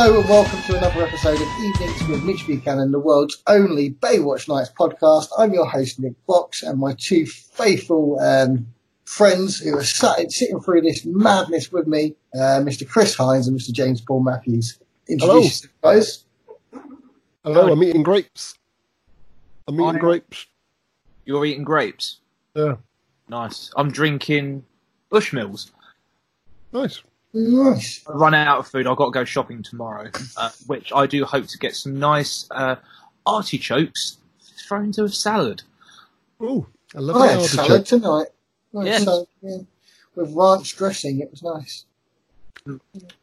Hello and welcome to another episode of Evenings with Mitch Buchanan, the world's only Baywatch Nights podcast. I'm your host Nick Box, and my two faithful um, friends who are sat, sitting through this madness with me, uh, Mr. Chris Hines and Mr. James Paul Matthews. Introduce yourself, guys. Hello, I'm eating grapes. I'm eating I- grapes. You're eating grapes. Yeah, Nice. I'm drinking Bushmills. nice. Nice. I've run out of food. I've got to go shopping tomorrow, uh, which I do hope to get some nice uh, artichokes thrown into a salad. Oh, I love I had artichoke. salad tonight. I had Yeah. salad, yeah. With ranch dressing, it was nice.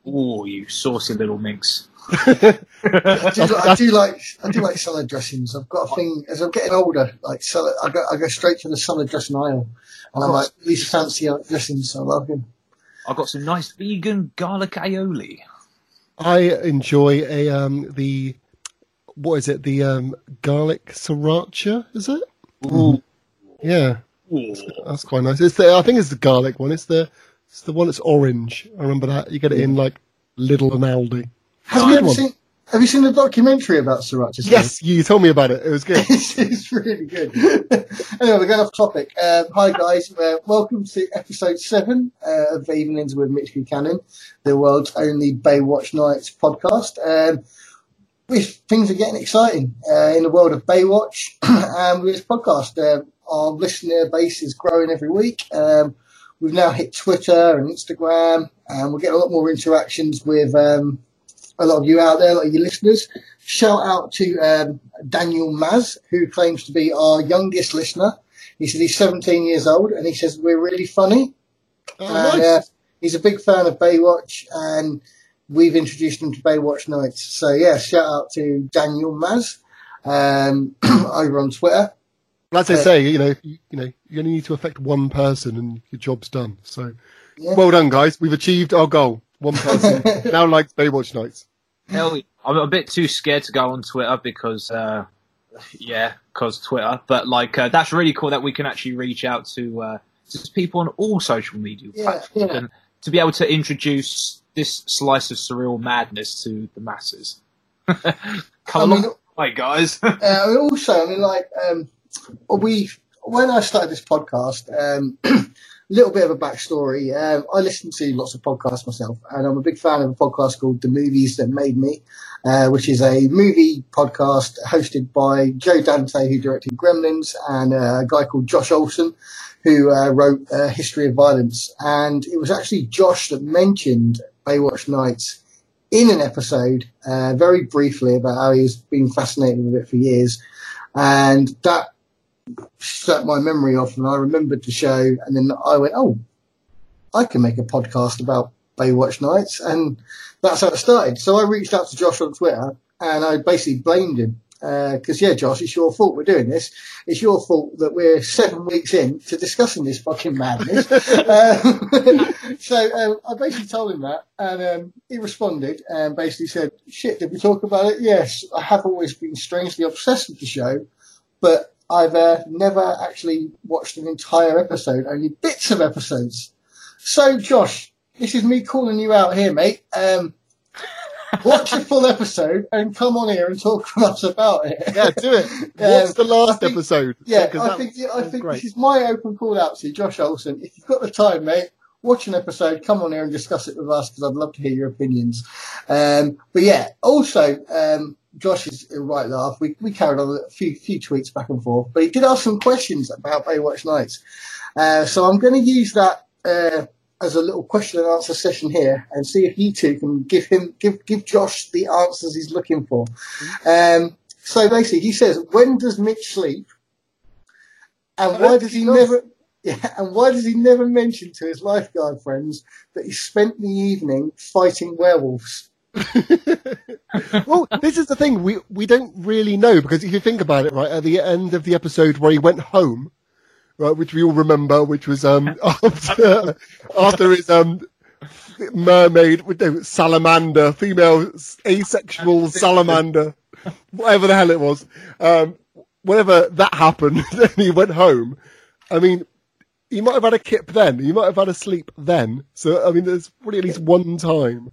Oh, you saucy little minx. I do, I do like I do like salad dressings. I've got a thing as I'm getting older. Like salad, I go I go straight to the salad dressing aisle, and I'm like these fancy dressings. I love them. I've got some nice vegan garlic aioli. I enjoy a um the what is it? The um garlic sriracha, is it? Ooh. Yeah, Ooh. that's quite nice. It's the I think it's the garlic one. It's the it's the one that's orange. I remember that. You get it in like Lidl and Aldi. Have you ever one. seen Have you seen the documentary about sriracha? Yes, you told me about it. It was good. it's, it's really good. anyway, we're going off topic. Um, hi guys, uh, welcome to episode seven uh, of Evenings with Mitch Buchanan, the world's only Baywatch Nights podcast. Um, things are getting exciting uh, in the world of Baywatch and with this podcast. Um, our listener base is growing every week. Um, we've now hit Twitter and Instagram, and we're getting a lot more interactions with um, a lot of you out there, a lot of your listeners. Shout out to um, Daniel Maz, who claims to be our youngest listener. He said he's 17 years old, and he says we're really funny. Oh, And, nice. uh, he's a big fan of Baywatch, and we've introduced him to Baywatch Nights. So yeah, shout out to Daniel Maz um, over on Twitter. As I uh, say, you know, you, you know, you only need to affect one person and your job's done. So, Yeah. well done, guys. We've achieved our goal. One person now likes Baywatch Nights. Hell, I'm a bit too scared to go on Twitter because, uh, yeah, because Twitter. But like, uh, that's really cool that we can actually reach out to uh, to people on all social media Yeah, platforms yeah. and to be able to introduce this slice of surreal madness to the masses. Come I mean, along, way, guys. uh, also, I mean, like, um, we when I started this podcast, um, a little bit of a backstory. Um, I listen to lots of podcasts myself, and I'm a big fan of a podcast called The Movies That Made Me, uh, which is a movie podcast hosted by Joe Dante, who directed Gremlins, and uh, a guy called Josh Olson, who uh, wrote uh, History of Violence. And it was actually Josh that mentioned Baywatch Nights in an episode, uh, very briefly, about how he's been fascinated with it for years. And that struck my memory off, and I remembered the show. And then I went, "Oh, I can make a podcast about Baywatch Nights," and that's how it started. So I reached out to Josh on Twitter, and I basically blamed him because, yeah, Josh, it's your fault we're doing this. It's your fault that we're seven weeks in to discussing this fucking madness. um, so um, I basically told him that, and um, he responded and basically said, "Shit, did we talk about it? Yes, I have always been strangely obsessed with the show, but." I've uh, never actually watched an entire episode, only bits of episodes. So, Josh, this is me calling you out here, mate. Um, watch a full episode and come on here and talk to us about it. Yeah, do it. Yeah, What's the last think- episode? Yeah, 'cause I think I think great. this is my open call out to you, Josh Olson. If you've got the time, mate, watch an episode, come on here and discuss it with us because I'd love to hear your opinions. Um, but yeah, also, um, Josh is right laugh. We, we carried on a few, few tweets back and forth, but he did ask some questions about Baywatch Nights. Uh, so I'm going to use that, uh, as a little question and answer session here and see if you two can give him, give, give Josh the answers he's looking for. Um, so basically he says, when does Mitch sleep? And why does he think he does. never, yeah, and why does he never mention to his lifeguard friends that he spent the evening fighting werewolves? well, this is the thing we we don't really know because if you think about it, right at the end of the episode where he went home, right, which we all remember, which was um after after his um mermaid, with no, salamander, female asexual salamander, whatever the hell it was, um, whenever that happened, then he went home. I mean. He might have had a kip then. He might have had a sleep then. So I mean, there's probably at least one time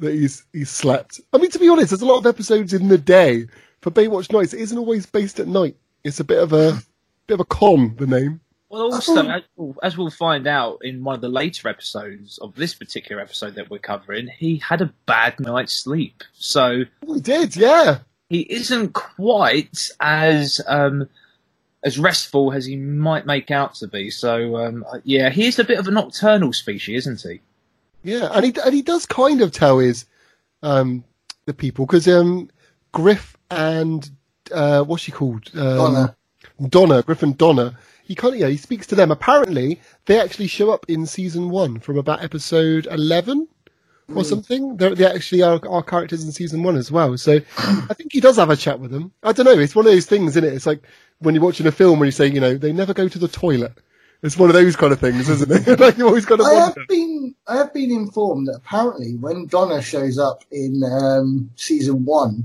that he's he's slept. I mean, to be honest, there's a lot of episodes in the day for Baywatch Nights. It isn't always based at night. It's a bit of a bit of a con. The name. Well, also, as we'll, as we'll find out in one of the later episodes of this particular episode that we're covering, he had a bad night's sleep. So Oh, he did, yeah. he isn't quite as um, as restful as he might make out to be. So um, yeah, he is a bit of a nocturnal species, isn't he? Yeah, and he and he does kind of tell his um the people because um Griff and uh what's she called um, Donna. Donna Griff and Donna. He kind of yeah he speaks to them. Apparently, they actually show up in season one from about episode eleven or something. They're, they actually are, are characters in season one as well. So I think he does have a chat with them. I don't know. It's one of those things, isn't it? It's like when you're watching a film when you say, you know, they never go to the toilet. It's one of those kind of things, isn't it? like you always got to I have been I have been informed that apparently when Donna shows up in um, season one,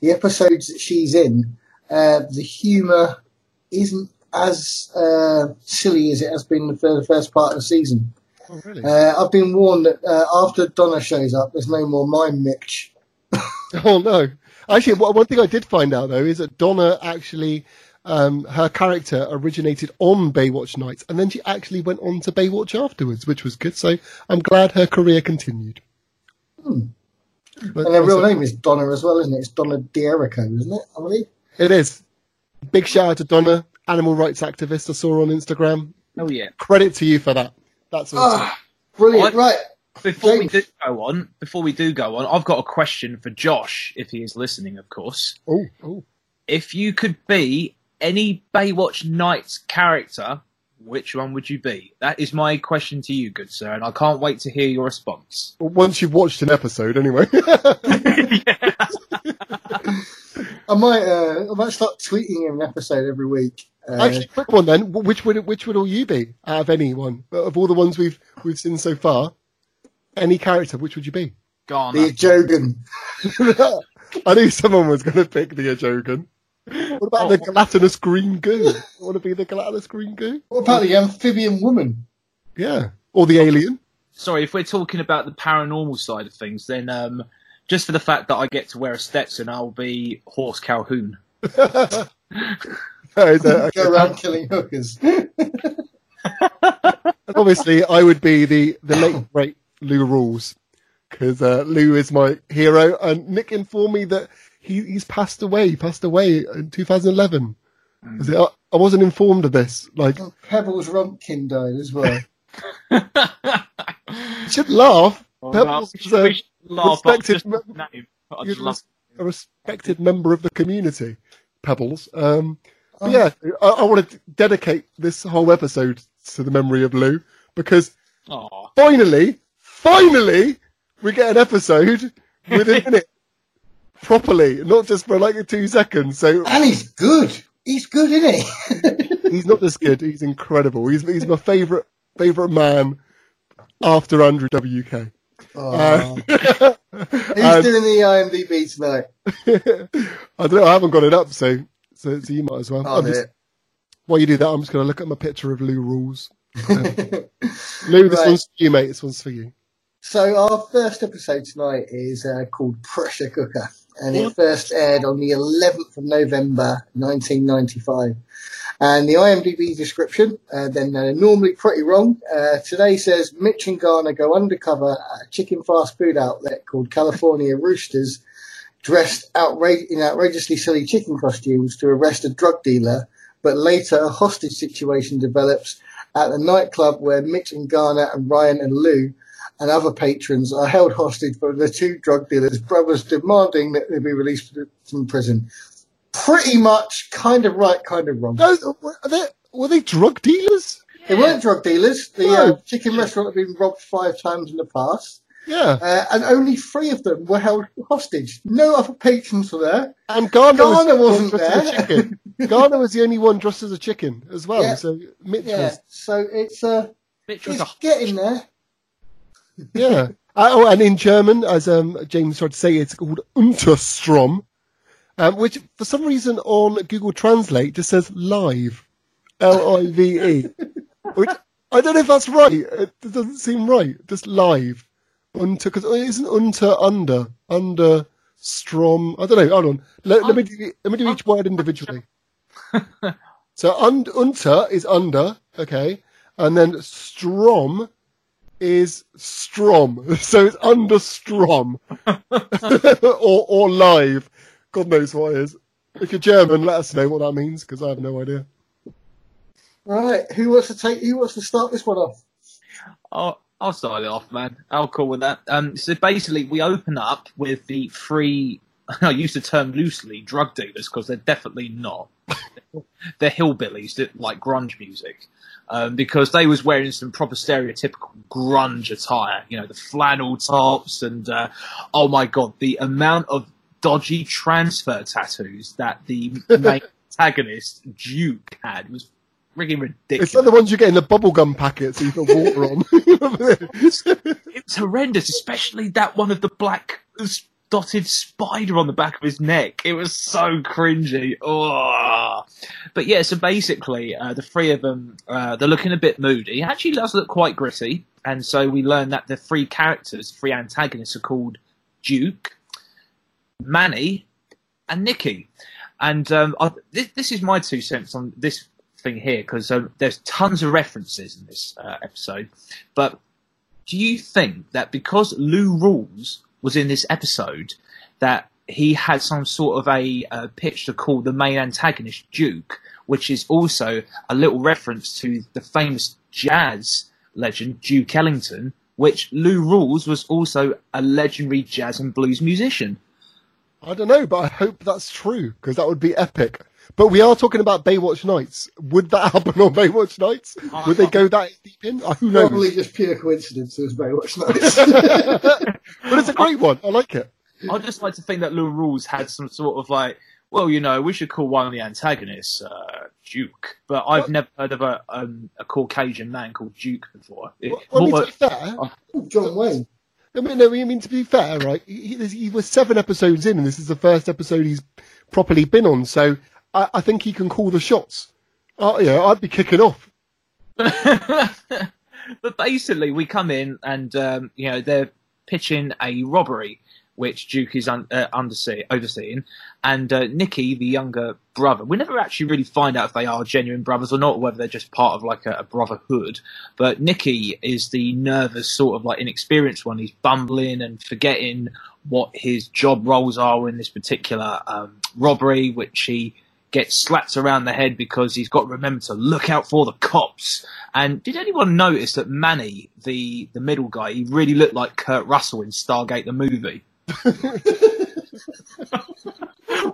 the episodes that she's in, uh, the humour isn't as uh, silly as it has been for the first part of the season. Oh, really? Uh, I've been warned that uh, after Donna shows up, there's no more mime Mitch. Oh no! Actually, one thing I did find out though is that Donna actually, um, her character originated on Baywatch Nights, and then she actually went on to Baywatch afterwards, which was good. So I'm glad her career continued. But- And her real name is Donna as well, isn't it? It's Donna D'Errico, isn't it? I believe. It is. Big shout out to Donna, animal rights activist. I saw on Instagram. Oh yeah. Credit to you for that. That's awesome. Ah, brilliant. I- Right. Before we do go on, before we do go on, I've got a question for Josh, if he is listening, of course. Oh, oh. If you could be any Baywatch Nights character, which one would you be? That is my question to you, good sir, and I can't wait to hear your response. Well, once you've watched an episode, anyway. I might uh, I might start tweeting him an episode every week. Uh, Actually, quick one then. Which would which would all you be out of anyone of all the ones we've we've seen so far? Any character, which would you be? Garner. the Jogan. I knew someone was going to pick the Ajogan. What about the gelatinous green goo? You want to be the gelatinous green goo? What about the amphibian woman? Yeah, or the alien? Sorry, if we're talking about the paranormal side of things, then um, just for the fact that I get to wear a Stetson, I'll be Horse Calhoun. Oh, is that- Go around killing hookers. And obviously, I would be the the late great Lou Rawls because uh, Lou is my hero. And Nick informed me that he he's passed away. He passed away in 2011. Was it- I, I wasn't informed of this. Like, Pebbles Rumpkin died as well. you should laugh. Pebbles we is a laugh respected just mem- name. Just a respected member of the community, Pebbles. Um, but yeah, I, I want to dedicate this whole episode to the memory of Lou because Aw. finally, finally, we get an episode within a minute properly, not just for like two seconds. So and he's good. He's good, isn't he? he's not just good; he's incredible. He's he's my favorite favorite man after Andrew WK. Oh. Uh, Who's and- doing the IMDb tonight? I don't know. I haven't got it up, so so, so you might as well. Just, while you do that, I'm just going to look at my picture of Lou Rawls. Lou, this Right. one's for you, mate. This one's for you. So our first episode tonight is uh, called Pressure Cooker, and it first aired on the 11th of November 1995. And the IMDb description, uh, then normally pretty wrong. Uh, today says Mitch and Garner go undercover at a chicken fast food outlet called California Roosters, dressed outrage- in outrageously silly chicken costumes to arrest a drug dealer. But later, a hostage situation develops at the nightclub where Mitch and Garner and Ryan and Lou and other patrons are held hostage by the two drug dealers' brothers demanding that they be released from prison. Pretty much kind of right, kind of wrong. No, were they, were they drug dealers? They weren't drug dealers. The No. uh, chicken restaurant had been robbed five times in the past, Yeah. uh, and only three of them were held hostage. No other patrons were there. And Garner, Garner was wasn't dressed there. chicken. Garner was the only one dressed as a chicken as well. Yeah. So Mitch Yeah, was. so it's uh, Mitch was it's a getting there. Yeah. Oh, and in German, as um, James tried to say, it's called Unterstrom, um, which for some reason on Google Translate just says live. L-I-V-E. which I don't know if that's right. It doesn't seem right. Just live. Unter, because isn't unter under under strom? I don't know. Hold on. Let, let me do, let me do each word individually. so un, unter is under, okay, and then strom is strom. So it's under strom or or live. God knows what it is. If you're German, let us know what that means because I have no idea. Right, who wants to take? Who wants to start this one off? I'll, I'll start it off, man. I'll call with that. Um, so basically, we open up with the three. I use the term loosely, drug dealers, because they're definitely not. they're hillbillies that like grunge music, um, because they was wearing some proper stereotypical grunge attire. You know, the flannel tops, and uh, oh my god, the amount of dodgy transfer tattoos that the main antagonist Duke had was frigging ridiculous. It's like the ones you get in the bubblegum packets so you put water on. it's horrendous, especially that one of the black dotted spider on the back of his neck. It was so cringy. Oh. But yeah, so basically, uh, the three of them, uh, they're looking a bit moody. Actually does look quite gritty. And so we learn that the three characters, three antagonists, are called Duke, Manny, and Nikki. And um, I, this, this is my two cents on this thing here because um, there's tons of references in this uh, episode. But do you think that because Lou Rawls was in this episode, that he had some sort of a uh, pitch to call the main antagonist Duke, which is also a little reference to the famous jazz legend Duke Ellington, which Lou Rawls was also a legendary jazz and blues musician. I don't know, but I hope that's true because that would be epic. But we are talking about Baywatch Nights. Would that happen on Baywatch Nights? Would they go that deep in? Who knows? Probably just pure coincidence. It was Baywatch Nights. but it's a great one. I like it. I'd just like to think that Lou Rawls had some sort of like, well, you know, we should call one of the antagonists uh, Duke. But I've What? never heard of a um, a Caucasian man called Duke before. Well, I mean, to be fair, John Wayne. I mean, no, I mean to be fair, right? He, he, he was seven episodes in, and this is the first episode he's properly been on. So I, I think he can call the shots. Uh, yeah, I'd be kicking off. but basically, we come in and um, you know they're pitching a robbery, which Duke is un- uh, undersee- overseeing, and uh, Nicky, the younger brother. We never actually really find out if they are genuine brothers or not, or whether they're just part of like a, a brotherhood. But Nicky is the nervous, sort of like inexperienced one. He's bumbling and forgetting what his job roles are in this particular um, robbery, which he gets slapped around the head because he's got to remember to look out for the cops. And did anyone notice that Manny, the the middle guy, he really looked like Kurt Russell in Stargate the movie?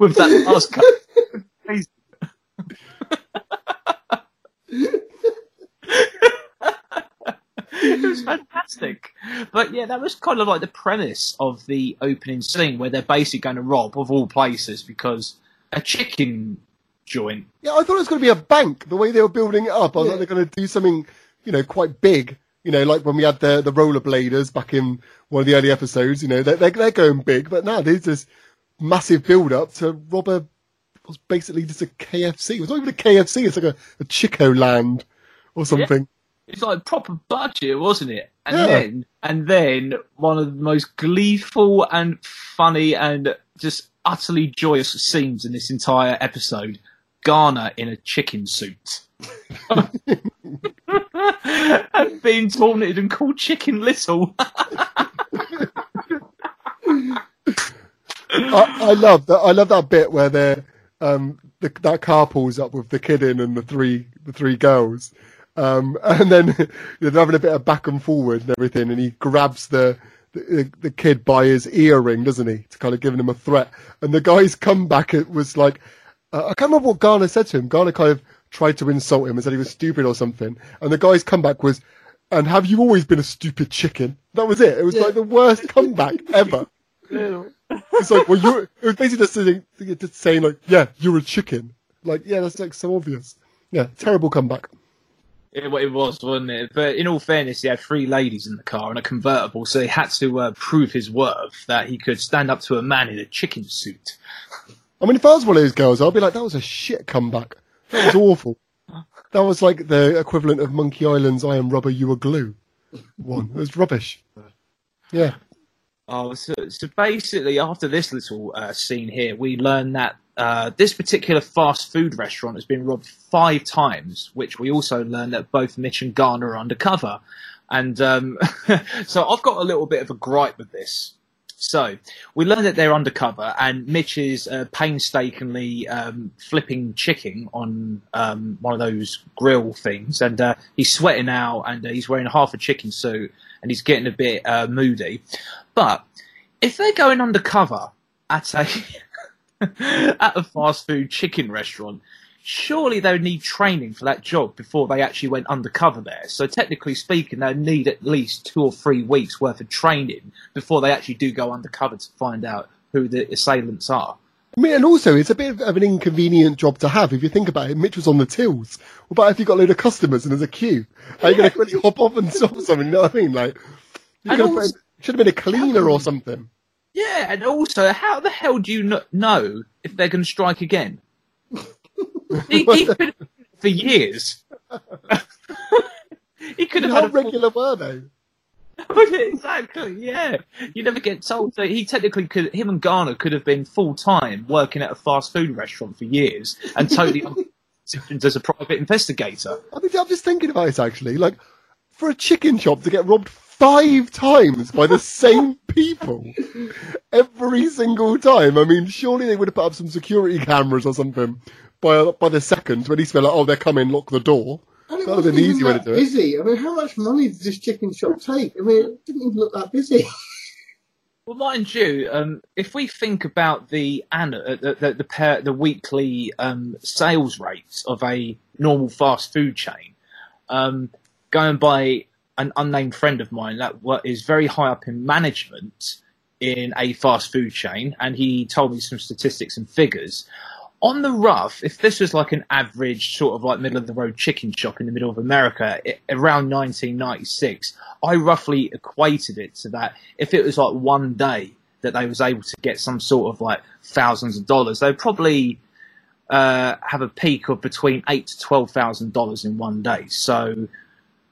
With that last cut. it was fantastic. But yeah, that was kind of like the premise of the opening scene where they're basically going to rob, of all places, because a chicken joint. Yeah, I thought it was going to be a bank. The way they were building it up, I Yeah. thought they're going to do something, you know, quite big. You know, like when we had the the rollerbladers back in one of the early episodes. You know, they're they're, they're going big, but now there's this massive build up to rob a was basically just a KFC. It was not even a KFC. It's like a, a Chico Land or something. It's like proper budget, wasn't it? And Yeah. then, and then one of the most gleeful and funny and just utterly joyous scenes in this entire episode: Garner in a chicken suit. and being taunted and called Chicken Little. I, I love that. I love that bit where they're um the, that car pulls up with the kid in and the three the three girls, um and then they're having a bit of back and forward and everything, and he grabs the. The, the kid by his earring, doesn't he, to kind of giving him a threat? And the guy's comeback it was like, uh, I can't remember what Garner said to him. Garner kind of tried to insult him and said he was stupid or something. And the guy's comeback was, "And have you always been a stupid chicken?" That was it. It was Yeah. like the worst comeback ever. It's like, well, you're, it was basically just saying, just saying like, yeah, you're a chicken. Like, yeah, that's like so obvious. Yeah, terrible comeback. It, it was, wasn't it? But in all fairness, he had three ladies in the car and a convertible, so he had to uh, prove his worth that he could stand up to a man in a chicken suit. I mean, if I was one of those girls, I'd be like, that was a shit comeback. That was awful. That was like the equivalent of Monkey Island's I am rubber, you are glue. One. It was rubbish. Yeah. Oh, so, so basically, after this little uh, scene here, we learn that uh, this particular fast food restaurant has been robbed five times, which we also learn that both Mitch and Garner are undercover. And um, so I've got a little bit of a gripe with this. So we learn that they're undercover, and Mitch is uh, painstakingly um, flipping chicken on um, one of those grill things, and uh, he's sweating out, and uh, he's wearing half a chicken suit, and he's getting a bit uh, moody. But if they're going undercover at a at a fast food chicken restaurant, surely they would need training for that job before they actually went undercover there. So technically speaking, they'd need at least two or three weeks worth of training before they actually do go undercover to find out who the assailants are. I mean, and also it's a bit of an inconvenient job to have if you think about it. Mitch was on the tills. What about if you've got a load of customers and there's a queue? Are you going to quickly hop off and stop something? You know what I mean? Like, you also- have been a cleaner or something. Yeah, and also, how the hell do you know if they're going to strike again? he, he could for years. he could have had a full- regular were they? exactly, yeah. You never get told. So he technically could, him and Garner could have been full time working at a fast food restaurant for years and totally as a private investigator. I mean, I'm just thinking about it actually. Like, for a chicken shop to get robbed five times by the same people every single time. I mean, surely they would have put up some security cameras or something by by the second when he's like, oh, they're coming, lock the door. And it That would have wasn't been even easy way to that do it. busy. I mean, how much money did this chicken shop take? I mean, it didn't even look that busy. Well, mind you, um, if we think about the anna- uh, the the, the, pair, the weekly um, sales rates of a normal fast food chain, um, going by an unnamed friend of mine that is very high up in management in a fast food chain, and he told me some statistics and figures. On the rough, if this was like an average sort of like middle of the road chicken shop in the middle of America i around 1996, I roughly equated it to that. If it was like one day that they was able to get some sort of like thousands of dollars, they'd probably uh, have a peak of between eight to twelve thousand dollars in one day. So,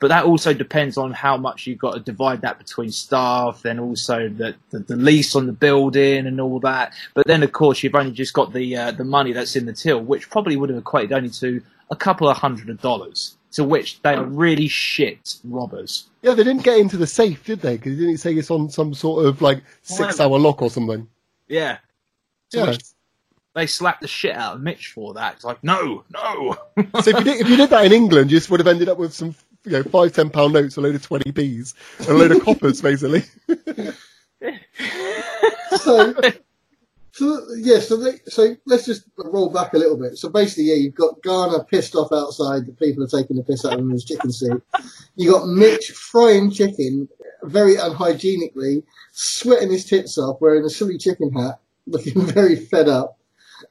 but that also depends on how much you've got to divide that between staff, then also the, the, the lease on the building and all that. But then, of course, you've only just got the uh, the money that's in the till, which probably would have equated only to a couple of hundred of dollars. To which they are really shit robbers. Yeah, they didn't get into the safe, did they? Because didn't say it's on some sort of like six-hour lock or something. Yeah. To Yeah. they slapped the shit out of Mitch for that. It's like, no, no. So if you, did, if you did that in England, you just would have ended up with some, you know, five, ten pound notes, a load of twenty b's, and a load of coppers, basically. so, so yeah, so they, so let's just roll back a little bit. So basically, yeah, you've got Garner pissed off outside. The people are taking the piss out of him in his chicken suit. You got Mitch frying chicken very unhygienically, sweating his tits off, wearing a silly chicken hat, looking very fed up.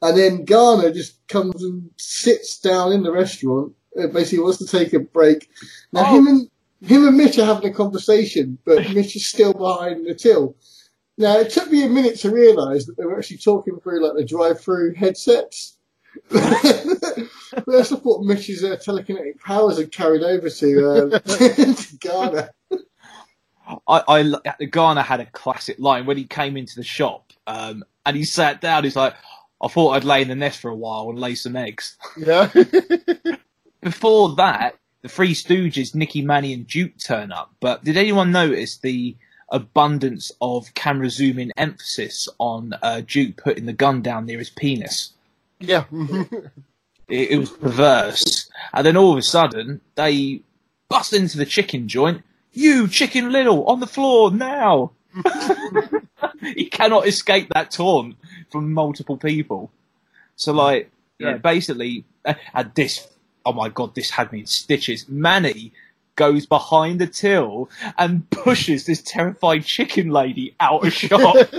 And then Garner just comes and sits down in the restaurant. Uh, Basically, wants to take a break. Now Oh. him and him and Mitch are having a conversation, but Mitch is still behind the till. Now it took me a minute to realise that they were actually talking through like the drive-through headsets. I thought Mitch's uh, telekinetic powers had carried over to, uh, to Garner. I, I Garner had a classic line when he came into the shop, um, and he sat down. He's like, "I thought I'd lay in the nest for a while and lay some eggs." yeah. Before that, the Three Stooges, Nicky, Manny, and Duke turn up. But did anyone notice the abundance of camera zoom in emphasis on uh, Duke putting the gun down near his penis? yeah. It, it was perverse. And then all of a sudden, they bust into the chicken joint. You, Chicken Little, on the floor now! he cannot escape that taunt from multiple people. So, like, yeah, basically, uh, and this, oh my god, this had me in stitches. Manny goes behind the till and pushes this terrified chicken lady out of shop.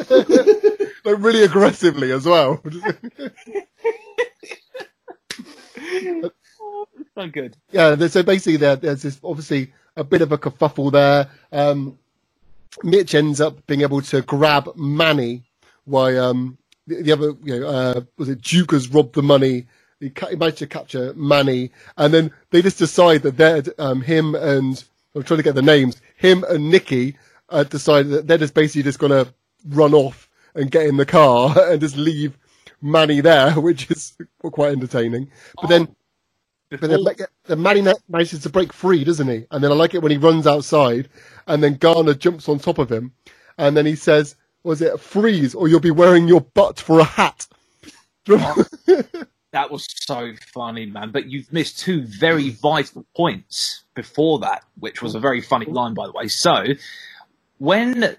like really aggressively as well. so good. yeah, so basically there, there's this obviously a bit of a kerfuffle there. Um, Mitch ends up being able to grab Manny while um, the, the other, you know, uh, was it Duke has robbed the money. He, ca- he managed to capture Manny, and then they just decide that they're um, him and I'm trying to get the names. Him and Nikki uh, decided that they're just basically just going to run off and get in the car and just leave Manny there, which is quite entertaining. But then, but then, then Manny manages to break free, doesn't he? And then I like it when he runs outside and then Garner jumps on top of him and then he says, was it freeze or you'll be wearing your butt for a hat? That was so funny, man. But you've missed two very vital points before that, which was a very funny line, by the way. So, when,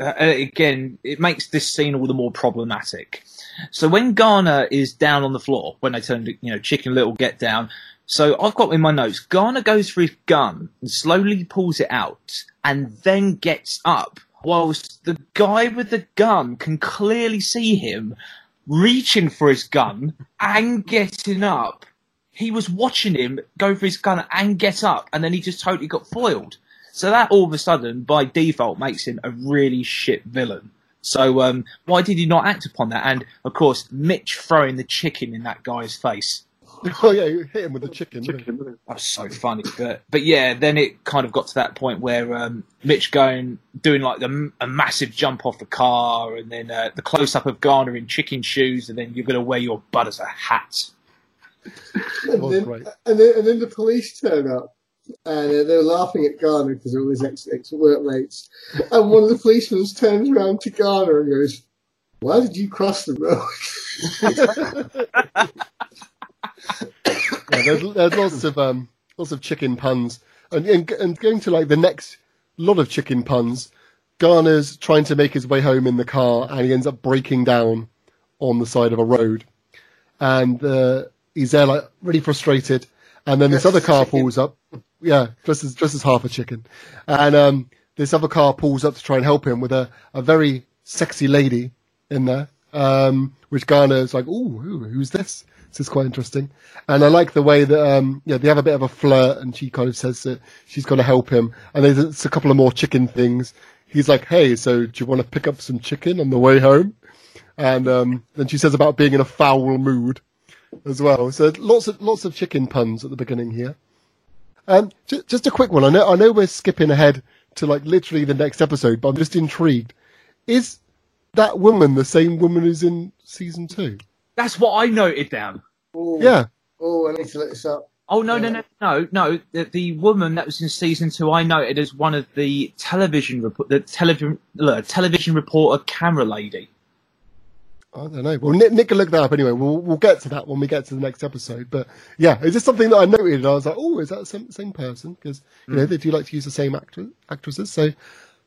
uh, again, it makes this scene all the more problematic. So when Garner is down on the floor, when they turn to, you know, Chicken Little get down, so I've got in my notes, Garner goes for his gun and slowly pulls it out and then gets up, whilst the guy with the gun can clearly see him reaching for his gun and getting up. He was watching him go for his gun and get up, and then he just totally got foiled. So that all of a sudden, by default, makes him a really shit villain. So um, why did he not act upon that? And of course, Mitch throwing the chicken in that guy's face. oh yeah, you hit him with the chicken. didn't? That was so funny. But but yeah, then it kind of got to that point where um, Mitch going doing like the, a massive jump off the car, and then uh, the close up of Garner in chicken shoes, and then you're going to wear your butt as a hat. And then, and then and then the police turn up. And uh, they're laughing at Garner because they're all his ex ex workmates. And one of the policemen turns around to Garner and goes, "Why did you cross the road?" Yeah, there's, there's lots of um, lots of chicken puns, and, and and going to like the next lot of chicken puns. Garner's trying to make his way home in the car, and he ends up breaking down on the side of a road, and uh, he's there like really frustrated. And then this other car pulls up, yeah, dressed as dressed as half a chicken, and um, this other car pulls up to try and help him with a, a very sexy lady in there, um, which Garner's like, "Ooh, who, who's this?" This is quite interesting, and I like the way that um, yeah they have a bit of a flirt, and she kind of says that she's going to help him, and there's a couple of more chicken things. He's like, "Hey, so do you want to pick up some chicken on the way home?" And um, then she says about being in a foul mood as well. So lots of lots of chicken puns at the beginning here. Um, just, just a quick one. I know I know we're skipping ahead to like literally the next episode, but I'm just intrigued. Is that woman the same woman who's in season two? That's what I noted down. Oh, Yeah. Oh, I need to look this up. Oh no no no no no! The, the woman that was in season two, I noted as one of the television report, the television uh, television reporter camera lady. I don't know. Well, Nick, Nick can look that up anyway. We'll we'll get to that when we get to the next episode. But yeah, it's just something that I noted. And I was like, oh, is that the same, same person? Because you know they do like to use the same actor, actresses. So,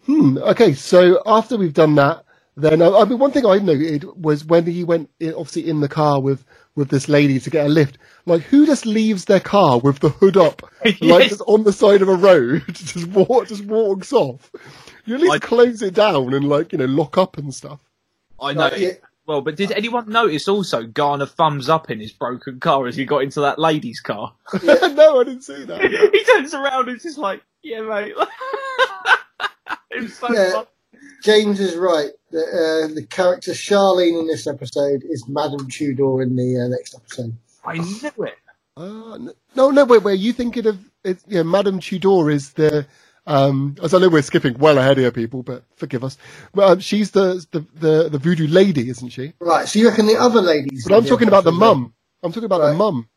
hmm. Okay, so after we've done that, then I mean, one thing I noted was when he went in, obviously in the car with with this lady to get a lift. Like, who just leaves their car with the hood up, like just on the side of a road, just walk, just walks off? You at least I- close it down and like you know lock up and stuff. I know. Right, yeah. Well, but did anyone notice also Garner thumbs up in his broken car as he got into that lady's car? no, I didn't see that. he turns around and is just like, "Yeah, mate." it's so Yeah. fun. James is right. The, uh, the character Charlene in this episode is Madame Tudor in the uh, next episode. I knew it. Uh, no, no, wait, wait. You thinking of it, yeah, Madame Tudor is the. Um, as I know we're skipping well ahead here, people, but forgive us. Well, um, she's the, the the the voodoo lady, isn't she? Right, so you reckon the other ladies? But I'm talking about the mum. I'm talking about the mum.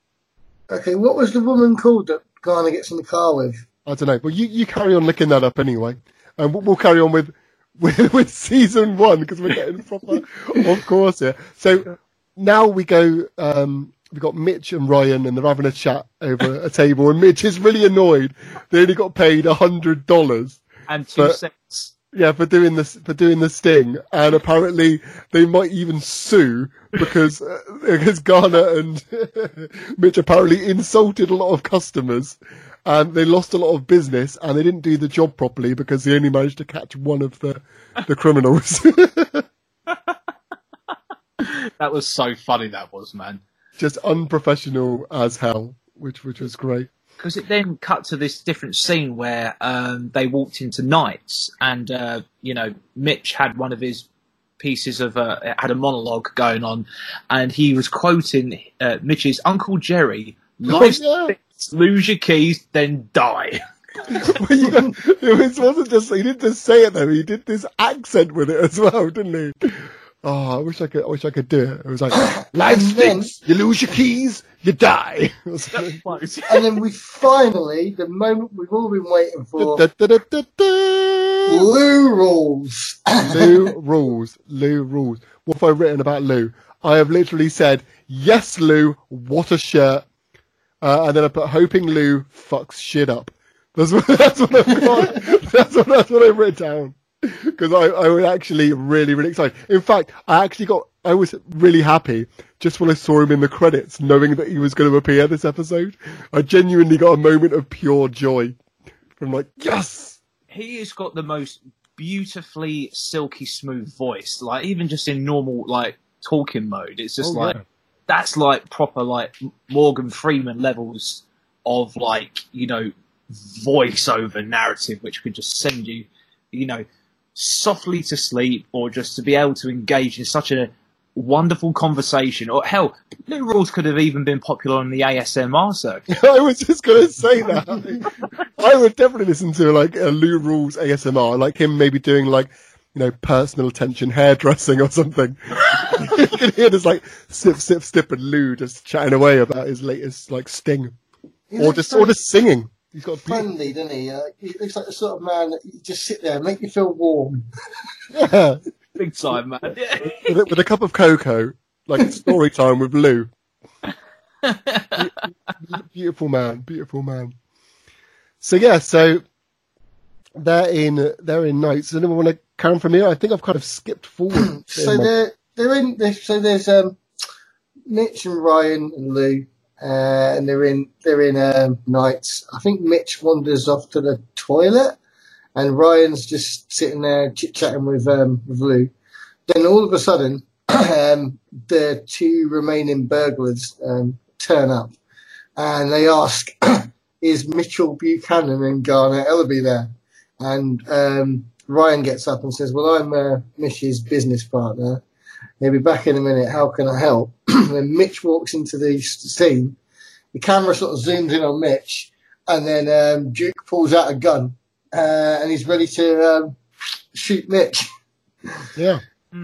Okay, what was the woman called that Garner gets in the car with? I don't know, but you, you carry on looking that up anyway, and we'll, we'll carry on with with, with season one because we're getting proper of course here. So now we go. Um, we've got Mitch and Ryan, and they're having a chat over a table, and Mitch is really annoyed. They only got paid a hundred dollars. And two cents. Yeah, for doing this, for doing the sting, and apparently they might even sue because uh, because Garner and Mitch apparently insulted a lot of customers, and they lost a lot of business, and they didn't do the job properly because they only managed to catch one of the the criminals. That was so funny. That was man. Just unprofessional as hell, which which was great. because it then cut to this different scene where um, they walked into Knights, and uh, you know Mitch had one of his pieces of uh, had a monologue going on, and he was quoting uh, Mitch's Uncle Jerry, "Life's Oh, yeah. Fixed, lose your keys, then die." Well, it wasn't just he didn't just say it though. He did this accent with it as well, didn't he? Oh, I wish I could. I wish I could do it. It was like life And stinks. You lose your keys, you die. Or something. Close. And then we finally, the moment we've all been waiting for, Da, da, da, da, da. Lou rules. Lou rules. Lou rules. What have I written about Lou? I have literally said, "Yes, Lou. What a shirt." Uh, and then I put, "Hoping Lou fucks shit up." That's what, that's what I've got. that's what that's what I wrote down because I, I was actually really really excited. In fact, I actually got I was really happy just when I saw him in the credits, knowing that he was going to appear this episode. I genuinely got a moment of pure joy from like, yes. he has got the most beautifully silky smooth voice. Like even just in normal like talking mode, it's just Oh, like yeah. That's like proper like Morgan Freeman levels of like you know voiceover narrative, which could just send you you know softly to sleep, or just to be able to engage in such a wonderful conversation. Or hell, New Rules could have even been popular on the ASMR circuit. I was just going to say that. I would definitely listen to like a Lou Rawls ASMR, like him maybe doing like, you know, personal attention hairdressing or something. you can hear just like sip, sip, sip and Lou just chatting away about his latest like sting. He Or just, so or just singing. He's got a beautiful, friendly, doesn't he? Uh, he looks like the sort of man that you just sit there and make you feel warm. yeah, Big time, man. Yeah. with, a, with a cup of cocoa, like story time with Lou. beautiful man, beautiful man. So yeah, so they're in they're in notes. Does anyone want to come from here? I think I've kind of skipped forward. So they're they're in. They're, so there's um, Mitch and Ryan and Lou, uh, and they're in they're in um, nights. I think Mitch wanders off to the toilet, and Ryan's just sitting there chit chatting with um, with Lou. Then all of a sudden, um, the two remaining burglars um, turn up, and they ask, "Is Mitchell Buchanan and Garner Ellerbee there?" And um, Ryan gets up and says, "Well, I'm uh, Mitch's business partner. He'll be back in a minute. How can I help?" then Mitch walks into the scene. The camera sort of zooms in on Mitch, and then um, Duke pulls out a gun, uh, and he's ready to um, shoot Mitch. yeah,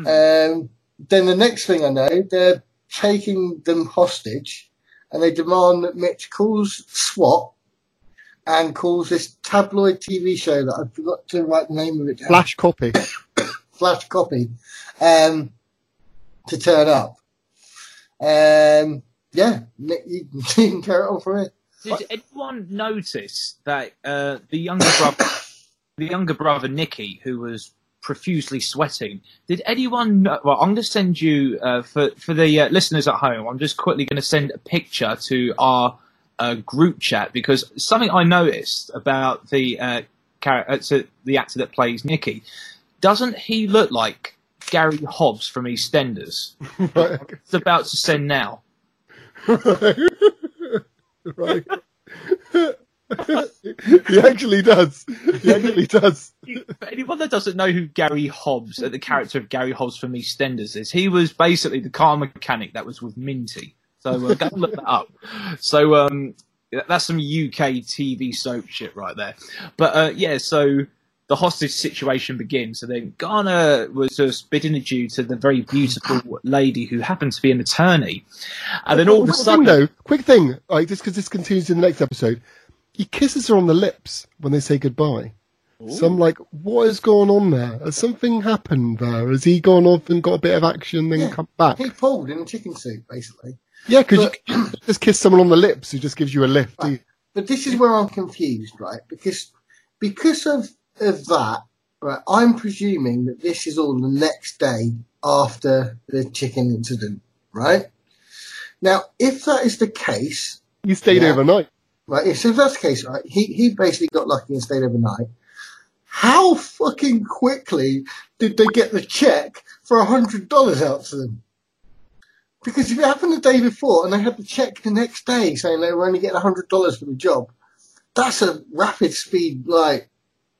Um, then the next thing I know, they're taking them hostage, and they demand that Mitch calls SWAT and calls this tabloid TV show that I forgot to write the name of it down. flash copy. Flash copy, um, to turn up. Um, yeah, Nick, you, you can carry on from here. Did anyone notice that uh, the younger brother, the younger brother Nicky, who was profusely sweating, did anyone? Know, well, I'm going to send you uh, for for the uh, listeners at home. I'm just quickly going to send a picture to our uh, group chat because something I noticed about the uh, char- uh, the actor that plays Nicky, doesn't he look like Gary Hobbs from EastEnders? right. It's about to send now. right. he actually does. He actually does. For anyone that doesn't know who Gary Hobbs, uh, the character of Gary Hobbs from EastEnders is, he was basically the car mechanic that was with Minty. So uh, go and look that up. So um, that's some UK TV soap shit right there. But uh, yeah, so the hostage situation begins. So then Garner was just bidding adieu to the very beautiful lady who happened to be an attorney, and then all of a Quick thing, sudden, though, quick thing, like just because this continues in the next episode, he kisses her on the lips when they say goodbye. So I'm like, what has gone on there? Has something happened there? Has he gone off and got a bit of action, then Yeah. come back? He pulled in a chicken soup, basically. Yeah, because you just kiss someone on the lips who just gives you a lift. you? But this is where I'm confused, right? Because because of of that, right? I'm presuming that this is all the next day after the chicken incident, right? Now, if that is the case, You stayed Yeah. overnight. right? So if that's the case, right? He he basically got lucky and stayed overnight. How fucking quickly did they get the check for a hundred dollars out to them? Because if it happened the day before and they had the check the next day saying they were only getting a hundred dollars for the job, that's a rapid speed like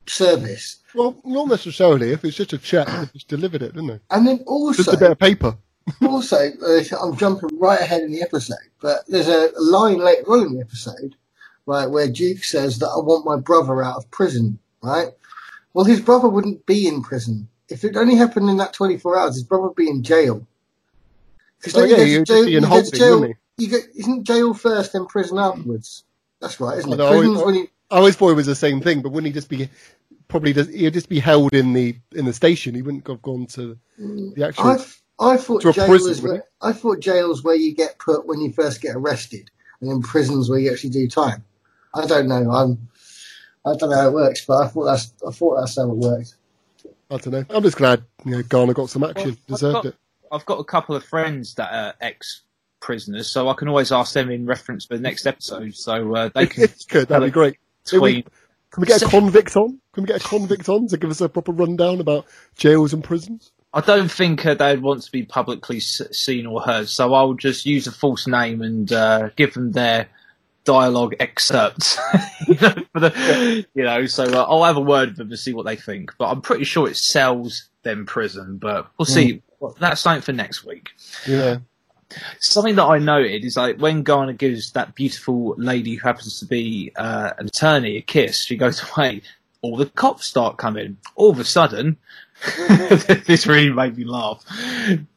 service. Well, not necessarily. If it's just a check, they just delivered it, didn't they? And then also, Just a bit of paper. also, uh, I'm jumping right ahead in the episode, but there's a line later on in the episode right, where Duke says that I want my brother out of prison, right? Well, his brother wouldn't be in prison. If it only happened in that 24 hours, his brother would be in jail. Because Oh, yeah, he'd just be in you go to holding, jail, wouldn't you get, isn't jail first, then prison afterwards? That's right, isn't it? know, Prison's I- when you, I always thought it was the same thing, but wouldn't he just be probably just, he'd just be held in the in the station? He wouldn't have gone to the mm, actual. I, I thought To a jail prison, was where, I thought jail's where you get put when you first get arrested, and then prisons where you actually do time. I don't know. I'm. I don't know how it works, but I thought that's. I thought that's how it worked. I don't know. I'm just glad you know Garner got some action, Well, I've deserved got- it. I've got a couple of friends that are ex prisoners, so I can always ask them in reference for the next episode, so uh, they can It's good. That'd be great. Can we, tweet. can we get a convict on? Can we get a convict on to give us a proper rundown about jails and prisons? I don't think uh, they'd want to be publicly seen or heard, so I'll just use a false name and uh, give them their dialogue excerpts. you know, the, you know, so uh, I'll have a word with them to see what they think. But I'm pretty sure it sells them prison, but we'll see. Well, that's something for next week. Yeah. Something that I noted is like when Garner gives that beautiful lady who happens to be uh, an attorney a kiss, she goes away. All the cops start coming. All of a sudden, this really made me laugh.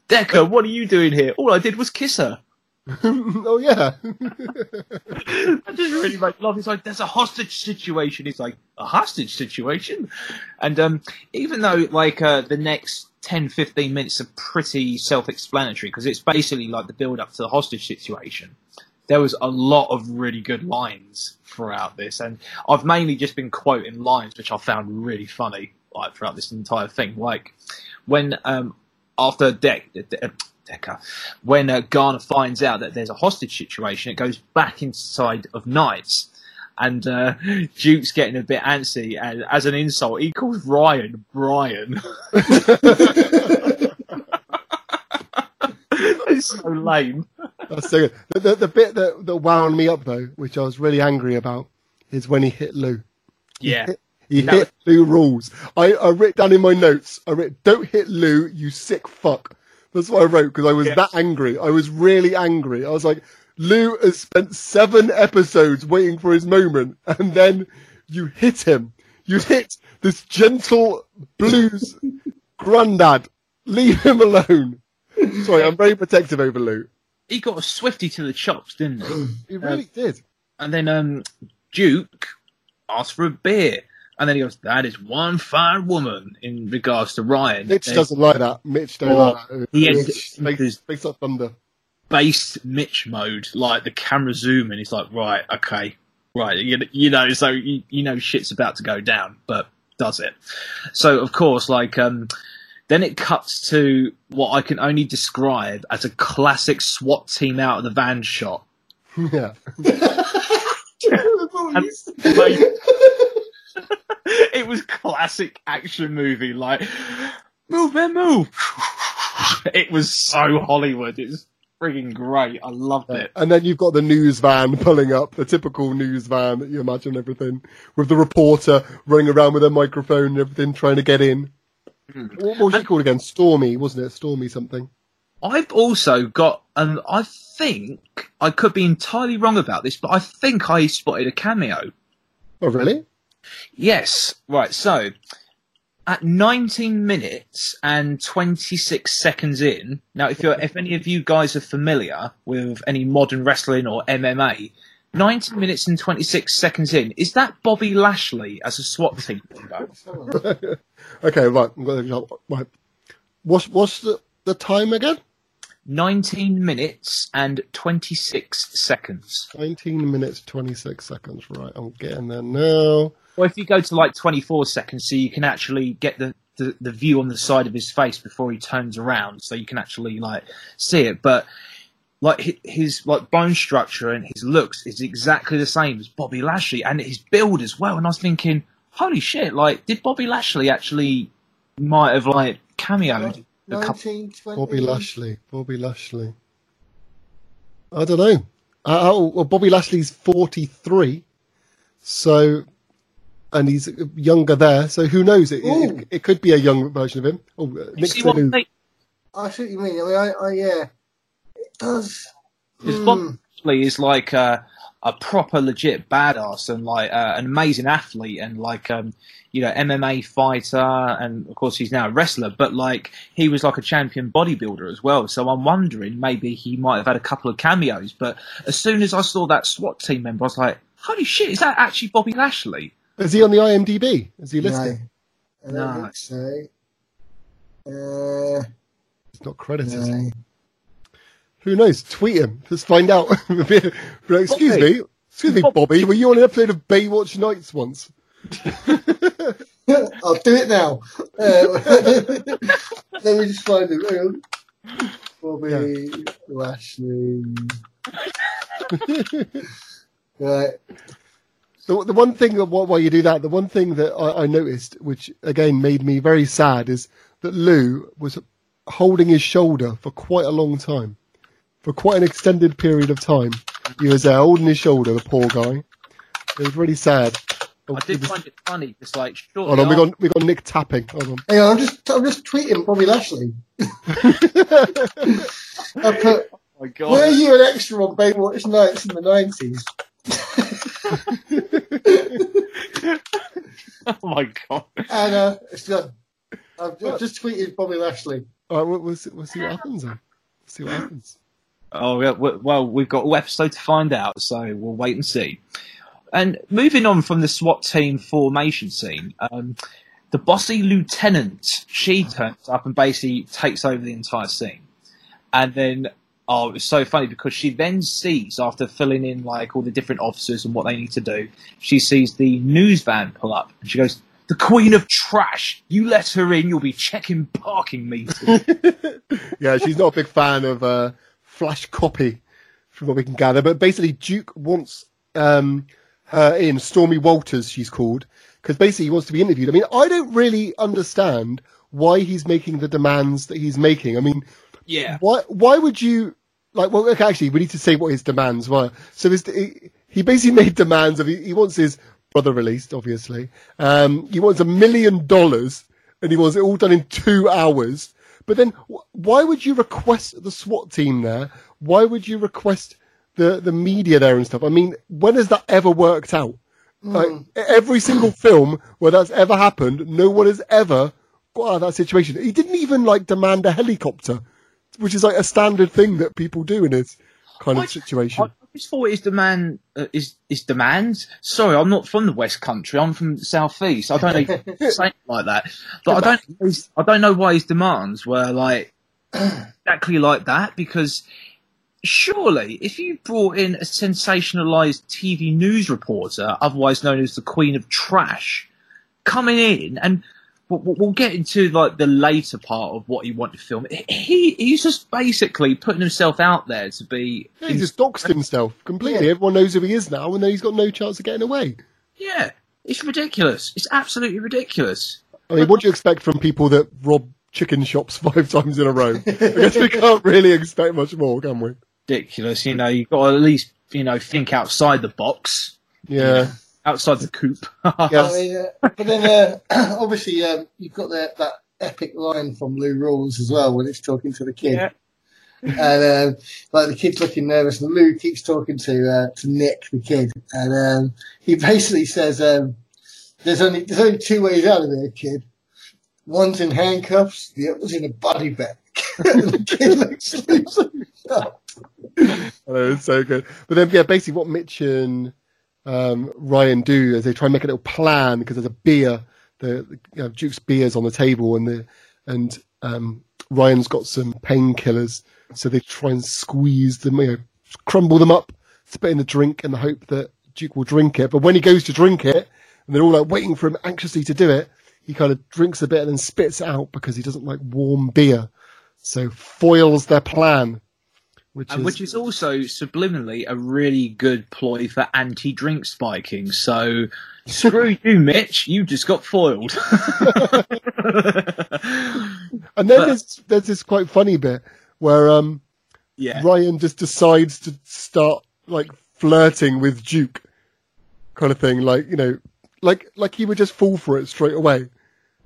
Decker, what are you doing here? All I did was kiss her. oh yeah. That just really made me laugh. He's like, "There's a hostage situation." He's like, "A hostage situation," and um, even though like uh, the next 10, 15 minutes are pretty self-explanatory because it's basically like the build-up to the hostage situation. There was a lot of really good lines throughout this, and I've mainly just been quoting lines which I found really funny, like throughout this entire thing. Like when um, after Deck, De- Decker, when uh, Garner finds out that there's a hostage situation, it goes back inside of Knights. And uh, Duke's getting a bit antsy, and as an insult, he calls Ryan Brian. it's so lame. That's so good. The, the, the bit that, that wound me up though, which I was really angry about, is when he hit Lou. Yeah, He hit Lou Rawls. I, I wrote down in my notes, I wrote, don't hit Lou, you sick fuck. That's what I wrote because I was Yeah. that angry. I was really angry. I was like, Lou has spent seven episodes waiting for his moment and then you hit him. You hit this gentle blues granddad. Leave him alone. Sorry, I'm very protective over Lou. he got a swifty to the chops, didn't he? He really did. And then um, Duke asked for a beer. And then he goes, that is one fine woman in regards to Ryan. Mitch doesn't like that. Mitch don't Oh, like that. he Mitch makes, makes up thunder. Based Mitch mode, like the camera zoom and he's like, right, okay, right, you, you know, so you, you know shit's about to go down, but does it? So of course, like, um, then it cuts to what I can only describe as a classic SWAT team out of the van shot. Yeah. it was classic action movie, like move man, move. It was so Hollywood. It's frigging great. I loved it. And then you've got the news van pulling up, the typical news van that you imagine everything, with the reporter running around with a microphone and everything, trying to get in. Hmm. What, what was she called again? Stormy, wasn't it? Stormy something. I've also got, and I think I could be entirely wrong about this, but I think I spotted a cameo. Oh, really? Yes, right. So at 19 minutes and 26 seconds in, now if you're, if any of you guys are familiar with any modern wrestling or MMA, 19 minutes and 26 seconds in, is that Bobby Lashley as a SWAT team member? Okay, right. I'm right. What's, what's the, the time again? 19 minutes and 26 seconds. 19 minutes, 26 seconds. Right, I'm getting there now. Or if you go to like 24 seconds, so you can actually get the, the, the view on the side of his face before he turns around, so you can actually like see it. But like his like bone structure and his looks is exactly the same as Bobby Lashley, and his build as well. And I was thinking, holy shit! Like, did Bobby Lashley actually might have like cameoed? a couple- Bobby Lashley. Bobby Lashley. I don't know. Uh, oh, well, Bobby Lashley's 43. So, and he's younger there. So who knows? It, it, it could be a young version of him. Oh, uh, Nick See what they- I see what you mean. I mean, I, I yeah, it does. Because Hmm. Bob is like, uh, a proper legit badass and like uh, an amazing athlete and like um you know MMA fighter and of course he's now a wrestler but like he was like a champion bodybuilder as well so I'm wondering maybe he might have had a couple of cameos but as soon as I saw that SWAT team member I was like holy shit is that actually Bobby Lashley Is he on the IMDb? Is he listed? No. I don't No. think so. Uh, It's not credited. no. Who knows? Tweet him. Let's find out. Excuse Bobby. me. Excuse me, Bobby. Were you on an episode of Baywatch Nights once? I'll do it now. Uh, let me just find it. Hang on. Bobby Lashley. right. The, the one thing that while you do that, the one thing that I, I noticed, which again made me very sad, is that Lou was holding his shoulder for quite a long time, for quite an extended period of time. He was there holding his shoulder, the poor guy. It was really sad. I did it was- find it funny just like shortly Hold on, we after- got we got Nick tapping. Hold on. Hang on, I'm just I'm just tweeting Bobby Lashley. I put oh my god Were you an extra on Baywatch Nights in the nineties? oh my god And uh, it's done. I've, I've just tweeted Bobby Lashley. All right, we'll, we'll, see, we'll see what happens then. We'll see what happens. Oh, yeah, well, we've got all episode to find out, so we'll wait and see. And moving on from the SWAT team formation scene, um, the bossy lieutenant, she turns up and basically takes over the entire scene. And then, oh, it was so funny because she then sees, after filling in like all the different officers and what they need to do, she sees the news van pull up and she goes, the queen of trash, you let her in, you'll be checking parking meters. yeah, she's not a big fan of uh, flash copy, from what we can gather. But basically, Duke wants um, her in. Stormy Walters, she's called, because basically he wants to be interviewed. I mean, I don't really understand why he's making the demands that he's making. I mean, yeah. why why would you like? Well, okay, actually, we need to say what his demands were. So his, he, he basically made demands of he, he wants his brother released, obviously. Um, he wants a million dollars, and he wants it all done in two hours. But then, wh- why would you request the SWAT team there? Why would you request the the media there and stuff? I mean, when has that ever worked out? Like, every single film where that's ever happened, no one has ever got out of that situation. He didn't even like demand a helicopter, which is like a standard thing that people do in this kind I- of situation. I just thought his demand uh, is his demands. Sorry, I'm not from the West Country. I'm from the South East. I don't know say like that, but I don't. I don't know why his demands were like exactly like that because surely if you brought in a sensationalized TV news reporter, otherwise known as the Queen of Trash, coming in and. We'll, get into like the later part of what he wanted to film. He he's just basically putting himself out there to be Yeah, he just doxed himself completely. Everyone knows who he is now, and then he's got no chance of getting away. Yeah, it's ridiculous. It's absolutely ridiculous. I mean, what do you expect from people that rob chicken shops five times in a row? I guess we can't really expect much more, can we? Ridiculous. You know, you've got to at least, you know, think outside the box, Yeah. Outside the coop. Yes. I mean, uh, but then uh, obviously um, you've got that that epic line from Lou Rawls as well when it's talking to the kid, Yeah. and um, like the kid's looking nervous, and Lou keeps talking to uh, to Nick, the kid, and um, he basically says, um, "There's only there's only two ways out of there, kid. One's in handcuffs, the other's in a body bag." and the kid like sleeps on his shop. I know, it's so good. But then, yeah, basically what Mitch and um, Ryan do is they try and make a little plan because there's a beer, the, the know, Duke's beers on the table, and the and um, Ryan's got some painkillers, so they try and squeeze them, you know, crumble them up, spit in the drink, in the hope that Duke will drink it. But when he goes to drink it, and they're all like waiting for him anxiously to do it, he kind of drinks a bit and then spits it out because he doesn't like warm beer. So foils their plan, which is which is also subliminally a really good ploy for anti-drink spiking. So screw you, Mitch. You just got foiled. And then But- there's there's this quite funny bit where um yeah. Ryan just decides to start like flirting with Duke, kind of thing. Like you know, like like he would just fall for it straight away.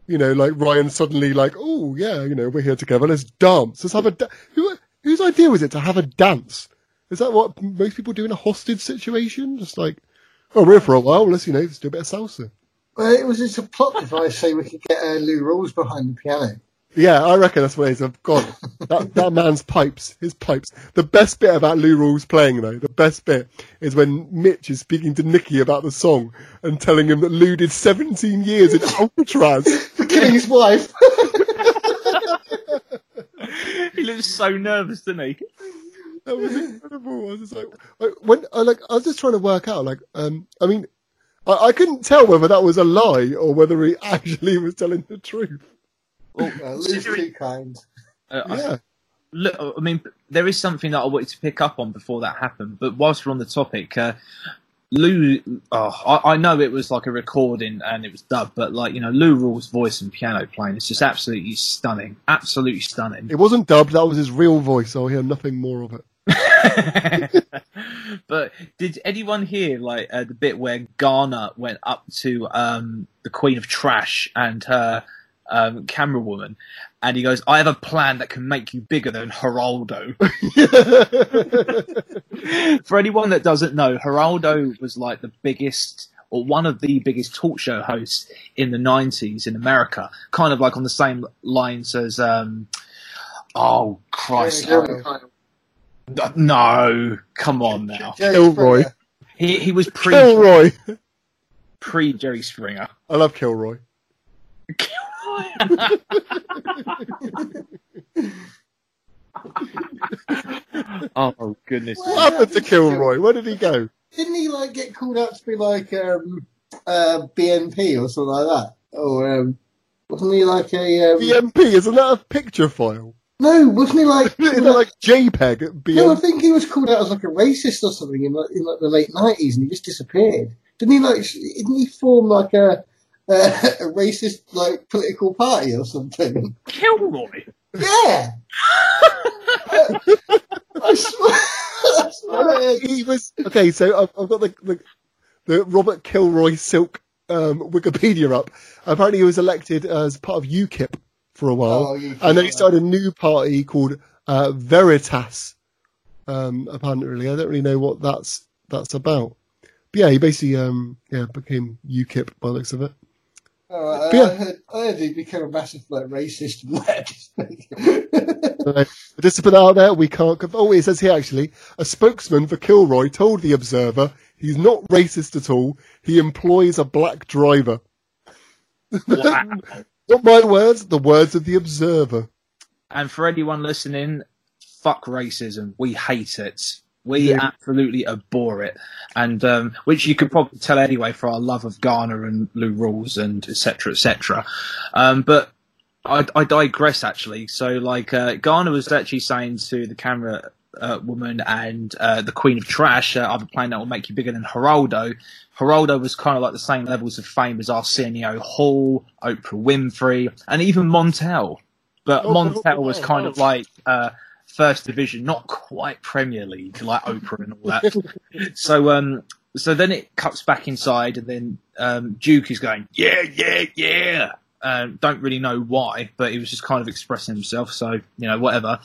You know, like Ryan suddenly like, oh yeah, you know, we're here together. Let's dance. Let's have a da-. who whose idea was it to have a dance Is that what most people do in a hostage situation? Just like, oh, we're here for a while. Let's you know, let's do a bit of salsa. Well, it was just a plot device so we could get uh, Lou Rawls behind the piano. Yeah, I reckon that's what it is. Oh, God, that, that man's pipes, his pipes. The best bit about Lou Rawls playing, though, the best bit is when Mitch is speaking to Nicky about the song and telling him that Lou did 17 years in Alcatraz. For killing his wife. he looks so nervous, doesn't he? That was incredible. I was just like, like when I like, I was just trying to work out, like, um, I mean, I, I couldn't tell whether that was a lie or whether he actually was telling the truth. Well, Uh, Lou's too kind. uh, I- Yeah. look, I mean, there is something that I wanted to pick up on before that happened. But whilst we're on the topic, uh, Lou, oh, I, I know it was like a recording and it was dubbed, but like you know, Lou Rawls' voice and piano playing is just absolutely stunning, absolutely stunning. It wasn't dubbed. That was his real voice. I'll hear nothing more of it. but did anyone hear like uh, the bit where Garner went up to um, the Queen of Trash and her um, camera woman, and he goes, "I have a plan that can make you bigger than Geraldo." For anyone that doesn't know, Geraldo was like the biggest or one of the biggest talk show hosts in the 90s in America, kind of like on the same lines as, um, oh Christ, Jeremy Kyle. uh, no, come on now. Jerry Kilroy. He he was pre Kilroy. pre Jerry Springer. I love Kilroy. oh goodness. What happened to Kilroy? Where did he go? Didn't he like get called out to be like um, uh, BNP or something like that? Or um, wasn't he like a um, BMP, isn't that a picture file? no? Wasn't he like? Isn't like JPEG at no, I think he was called out as like a racist or something in like, in like the late nineties, and he just disappeared. Didn't he like? Didn't he form like a a, a racist like political party or something? Kilroy. Yeah. I swear. I swear. He was okay. So I've, I've got the, the the Robert Kilroy Silk um, Wikipedia up. Apparently, he was elected as part of UKIP for a while, Oh, and then he started a new party called uh, Veritas. Um, apparently, I don't really know what that's that's about. But yeah, he basically um, yeah became UKIP by the looks of it. Oh, I, Yeah. I, heard, I heard he became a massive like racist and that. Uh, just to put that out there, we can't. conf- Oh, it says here actually, a spokesman for Kilroy told the Observer he's not racist at all. He employs a black driver. Wow. Not my words, the words of the Observer. and for anyone listening, fuck racism. We hate it. We Yeah. absolutely abhor it, and um, which you could probably tell anyway for our love of Garner and Lou Rawls and etc. etc. Um, but I, I digress actually. So like uh, Garner was actually saying to the camera uh, woman and uh, the Queen of Trash, uh, I have a plan that will make you bigger than Geraldo. Geraldo was kind of like the same levels of fame as Arsenio Hall, Oprah Winfrey, and even Montel. But Oh, Montel oh, was kind of like uh, first division, not quite Premier League like Oprah and all that. so um, so then it cuts back inside, and then um, Duke is going, yeah, yeah, yeah. Um, don't really know why, but he was just kind of expressing himself. So you know, whatever.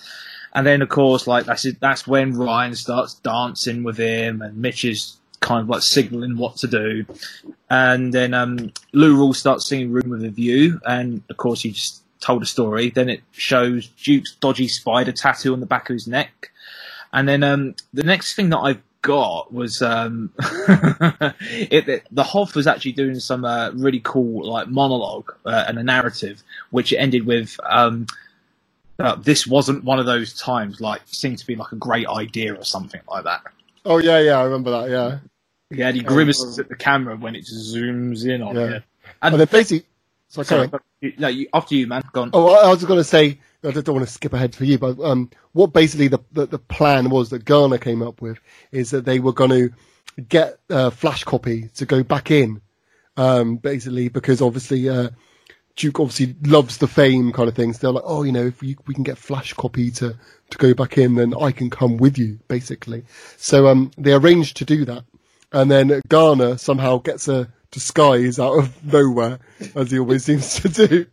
And then of course, like that's that's when Ryan starts dancing with him, and Mitch is kind of like signaling what to do. And then um, Lou Rawls starts singing "Room with a View," and of course he just told a story. Then it shows Duke's dodgy spider tattoo on the back of his neck, and then um, the next thing that I've got was um, it, it, the Hoff was actually doing some uh, really cool like monologue uh, and a narrative, which ended with. Um, uh, this wasn't one of those times, like seemed to be like a great idea or something like that. Oh yeah, yeah, I remember that. Yeah, Yeah, and he grimaces at the camera when it zooms in on Yeah. it. and And then basically, so sorry, sorry. no, you, after you, man. Go on. Oh, I I was going to say, I don't want to skip ahead for you, but um, what basically the, the the plan was that Garner came up with is that they were going to get uh, Flash Copy to go back in, um, basically because obviously uh, Duke obviously loves the fame kind of thing. So they're like, oh, you know, if we we can get Flash Copy to to go back in, then I can come with you, basically. So um, they arranged to do that, and then Garner somehow gets a disguise out of nowhere, as he always seems to do.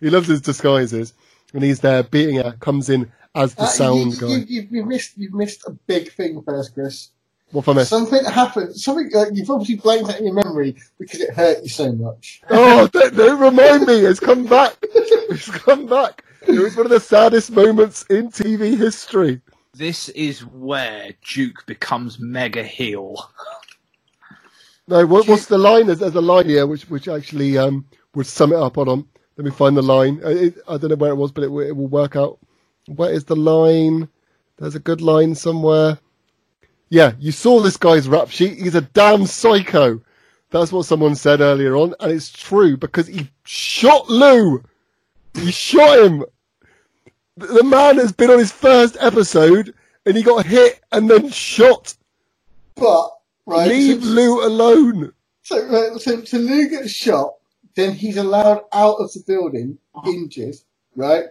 He loves his disguises, and he's there beating her. Comes in as the Uh, sound you, guy. You, you, you missed you've missed a big thing first, Chris. What if I missed? Something happened. Something like you've obviously blanked out in your memory because it hurt you so much. Oh, don't, don't remind me. It's come back. It's come back. It was one of the saddest moments in TV history. This is where Duke becomes mega heel. No, what, what's the line? There's, there's a line here which which actually um would sum it up. Hold on, let me find the line. Uh, It, I don't know where it was, but it, will- it will work out. Where is the line? There's a good line somewhere. Yeah, you saw this guy's rap sheet. He's a damn psycho. That's what someone said earlier on, and it's true because he shot Lou. He shot him. The the man has been on his first episode, and he got hit and then shot. But right, Leave so, Lou alone. so, right, so, so Lou gets shot, then he's allowed out of the building, uh-huh. injured, right?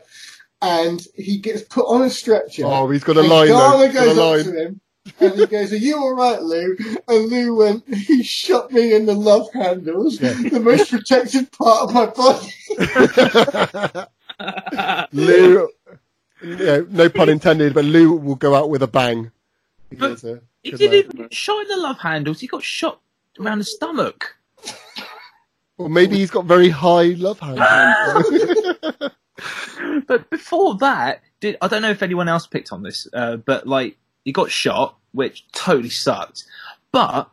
And he gets put on a stretcher. Oh, he's got a and line though. Garner He's got a goes up line. to him. And he goes, Are you alright, Lou? And Lou went, He shot me in the love handles, Yeah. the most protected part of my body. Lou, yeah, no pun intended, but Lou will go out with a bang. But goes, He goes, didn't even get shot in the love handles. He got shot around the stomach. Well, maybe he's got very high love handles. But before that, did I don't know if anyone else picked on this, uh, but like he got shot, which totally sucked. But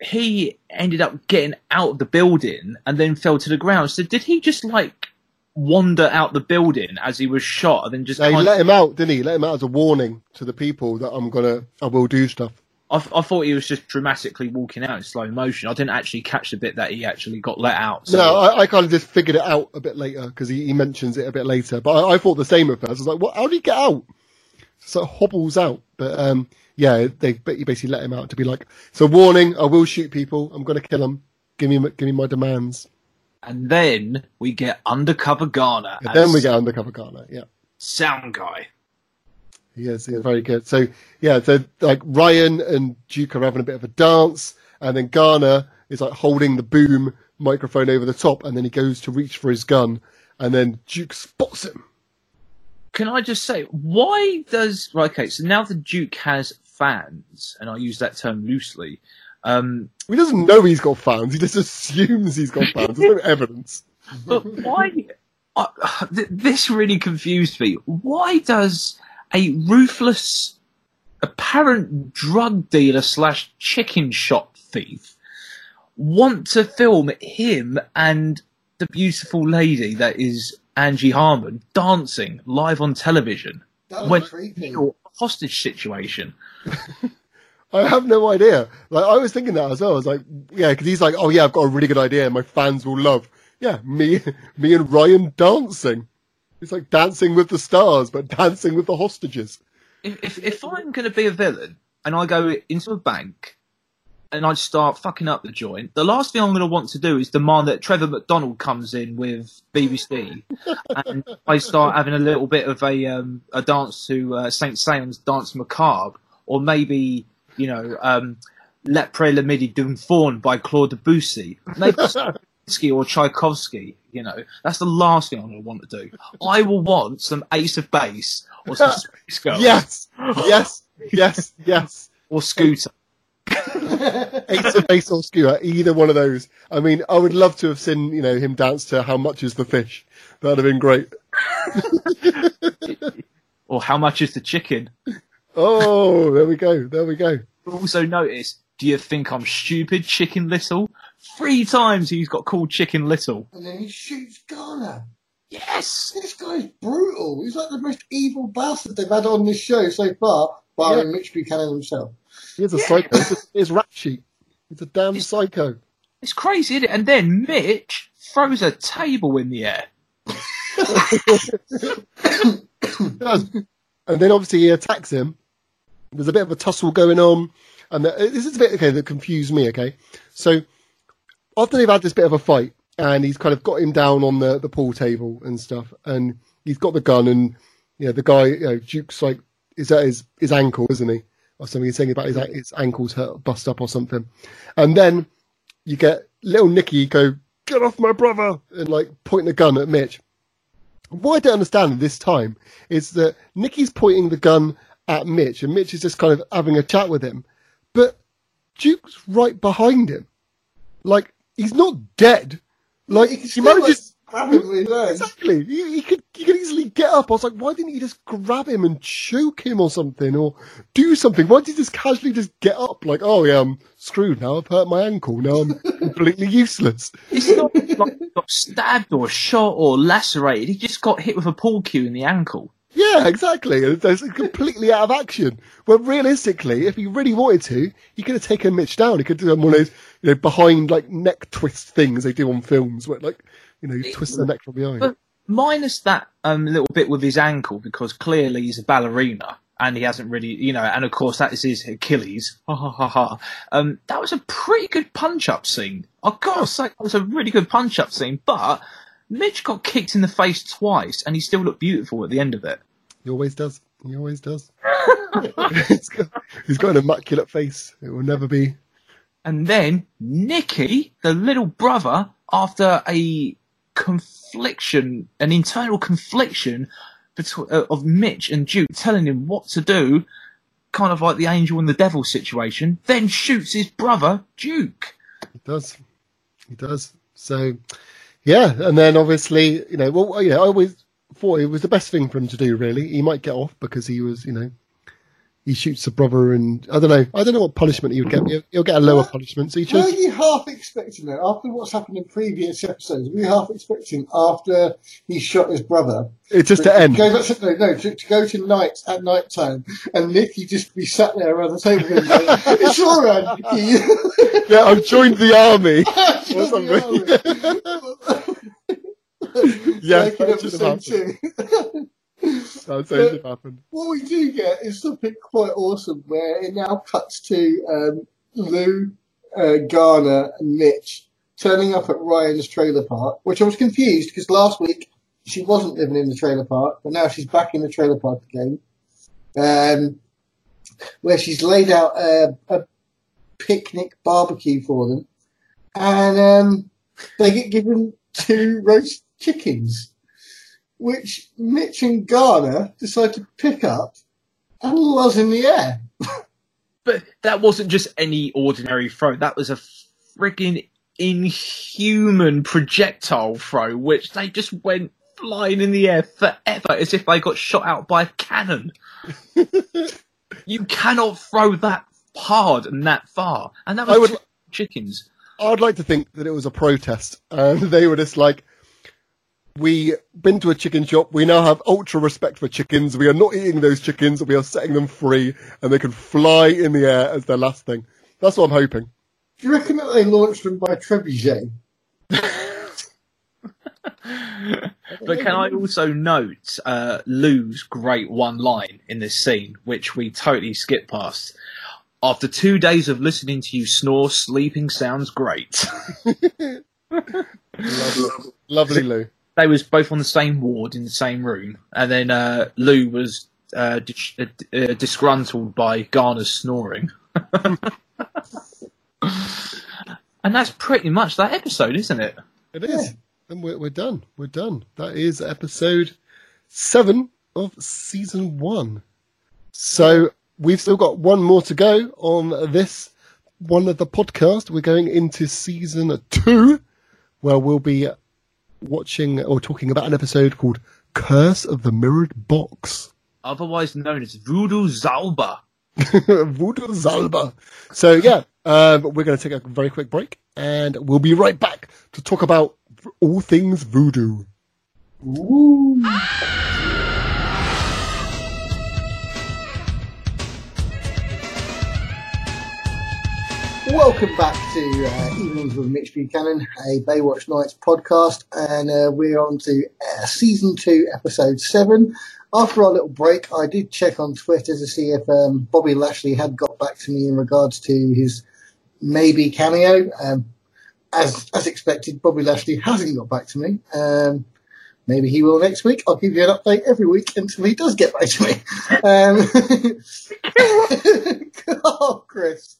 he ended up getting out of the building and then fell to the ground. So did he just like wander out the building as he was shot and then just he let him out, didn't he? Let him out as a warning to the people that I'm gonna, I will do stuff. I, I thought he was just dramatically walking out in slow motion. I didn't actually catch the bit that he actually got let out. So No, I, I kind of just figured it out a bit later because he, he mentions it a bit later. But I, I thought the same at first. I was like, "What? How did he get out?" So hobbles out. But um, yeah, they you basically let him out to be like, "So warning, I will shoot people. I'm going to kill them. Give me give me my demands." And then we get undercover Garner And then we get undercover Garner. Yeah, sound guy. Yes, is, very good. So yeah, so like Ryan and Duke are having a bit of a dance, and then Garner is like holding the boom microphone over the top, and then he goes to reach for his gun, and then Duke spots him. Can I just say, why does right? Okay, so now the Duke has fans, and I use that term loosely. Um, He doesn't know he's got fans. He just assumes he's got fans. There's no evidence. but why? Uh, th- this really confused me. Why does a ruthless, apparent drug dealer slash chicken shop thief want to film him and the beautiful lady that is Angie Harmon dancing live on television? That was When creepy. your hostage situation. I have no idea. Like I was thinking that as well. I was like, yeah, because he's like, oh yeah, I've got a really good idea. My fans will love. Yeah, me, me and Ryan dancing. It's like dancing with the stars, but dancing with the hostages. If if, if I'm going to be a villain and I go into a bank and I start fucking up the joint, the last thing I'm going to want to do is demand that Trevor McDonald comes in with BBC and I start having a little bit of a um, a dance to uh, Saint Saëns Danse Macabre, or maybe you know um, Lepre le Midi d'un Faun by Claude Debussy, maybe Stravinsky or Tchaikovsky. You know, that's the last thing I'm going to want to do. I will want some Ace of Base or some Spice Girls Yes, yes, yes, yes. or Scooter. Ace of Base or Scooter, either one of those. I mean, I would love to have seen, you know, him dance to How Much Is the Fish. That'd have been great. Or how much is the chicken? Oh, there we go. There we go. Also notice, do you think I'm stupid, Chicken Little? Three times he's got called Chicken Little. And then he shoots Garner. Yes! This guy's brutal. He's like the most evil bastard they've had on this show so far, barring Mitch Buchanan himself. He's a psycho. He's his rap sheet. He's a damn psycho. It's crazy, isn't it? And then Mitch throws a table in the air. does. And then obviously he attacks him. There's a bit of a tussle going on. And the, this is a bit, okay, that confused me, okay? So after they've had this bit of a fight and he's kind of got him down on the, the pool table and stuff and he's got the gun and, you know, the guy, you know, Duke's like, is that his, his ankle, isn't he? Or something. He's saying about his, his ankles hurt, bust up or something. And then you get little Nicky go, get off my brother and like pointing a gun at Mitch. What I don't understand this time is that Nicky's pointing the gun at Mitch, and Mitch is just kind of having a chat with him, but Duke's right behind him. Like he's not dead. Like He can he manages. like, grab him with his. Exactly. He, he could he could easily get up. I was like, why didn't he just grab him and choke him or something, or do something? Why did he just casually just get up? Like, oh yeah, I'm screwed now. I've hurt my ankle. Now I'm completely useless. It's not like he got stabbed or shot or lacerated. He just got hit with a pool cue in the ankle. Yeah, exactly. It's completely out of action. Well, realistically, if he really wanted to, he could have taken Mitch down. He could have done one of those, you know, behind like neck twist things they do on films, where like, you know, you twist the neck from behind. But minus that um, little bit with his ankle, because clearly he's a ballerina and he hasn't really, you know, and of course that is his Achilles. Ha ha ha ha. Um, that was a pretty good punch up scene. Of course, that was a really good punch up scene, but Mitch got kicked in the face twice and he still looked beautiful at the end of it. He always does. He always does. he's, got, he's got an immaculate face. It will never be. And then Nicky, the little brother, after a confliction, an internal confliction between, uh, of Mitch and Duke telling him what to do, kind of like the angel and the devil situation, then shoots his brother, Duke. He does. He does. So, yeah. And then obviously, you know, well, you know, I always thought it was the best thing for him to do, really. He might get off because he was, you know, he shoots the brother and I don't know. I don't know what punishment he would get. He'll, he'll get a lower punishment. So he Were you half expecting that after what's happened in previous episodes? Were you half expecting after he shot his brother It's just to end. Go, no, no, to, to go to night at night time and Nicky just be sat there around the table going, "It's all right, Nicky." Yeah, I've joined the army. Or something. Yeah, like in that should have episode. That's how it should happen. What we do get is something quite awesome where it now cuts to um, Lou, uh, Garner, and Mitch turning up at Ryan's trailer park, which I was confused because last week she wasn't living in the trailer park, but now she's back in the trailer park again. Um, where she's laid out a, a picnic barbecue for them, and um, they get given two roast chickens which Mitch and Garner decide to pick up and lozz in the air. But that wasn't just any ordinary throw. That was a frigging inhuman projectile throw, which they just went flying in the air forever as if they got shot out by a cannon. you cannot throw that hard and that far. And that was I would- chickens. I'd like to think that it was a protest, and they were just like, "We've been to a chicken shop. We now have ultra respect for chickens. We are not eating those chickens. We are setting them free, and they can fly in the air as their last thing." That's what I'm hoping. Do you reckon that they launched them by trebuchet? But can I also note uh, Lou's great one line in this scene, which we totally skip past? After two days of listening to you snore, sleeping sounds great. Lovely, lovely Lou. they was both on the same ward in the same room, and then uh, Lou was uh, dis- uh, uh, disgruntled by Garner's snoring. and that's pretty much that episode, isn't it? It is. And we're, we're done. We're done. That is episode seven of season one. So we've still got one more to go on this one of the podcast. We're going into season two, where we'll be watching or talking about an episode called Curse of the Mirrored Box. Otherwise known as Voodoo Zauber. Voodoo Zauber. So yeah, um, we're going to take a very quick break, and we'll be right back to talk about all things voodoo. Ooh. Welcome back to uh, Evenings with Mitch Buchanan, a Baywatch Nights podcast, and uh, we're on to uh, season two, episode seven. After our little break, I did check on Twitter to see if um, Bobby Lashley had got back to me in regards to his maybe cameo. Um, as as expected, Bobby Lashley hasn't got back to me. Um, maybe he will next week. I'll give you an update every week until he does get back to me. Um, oh, Chris.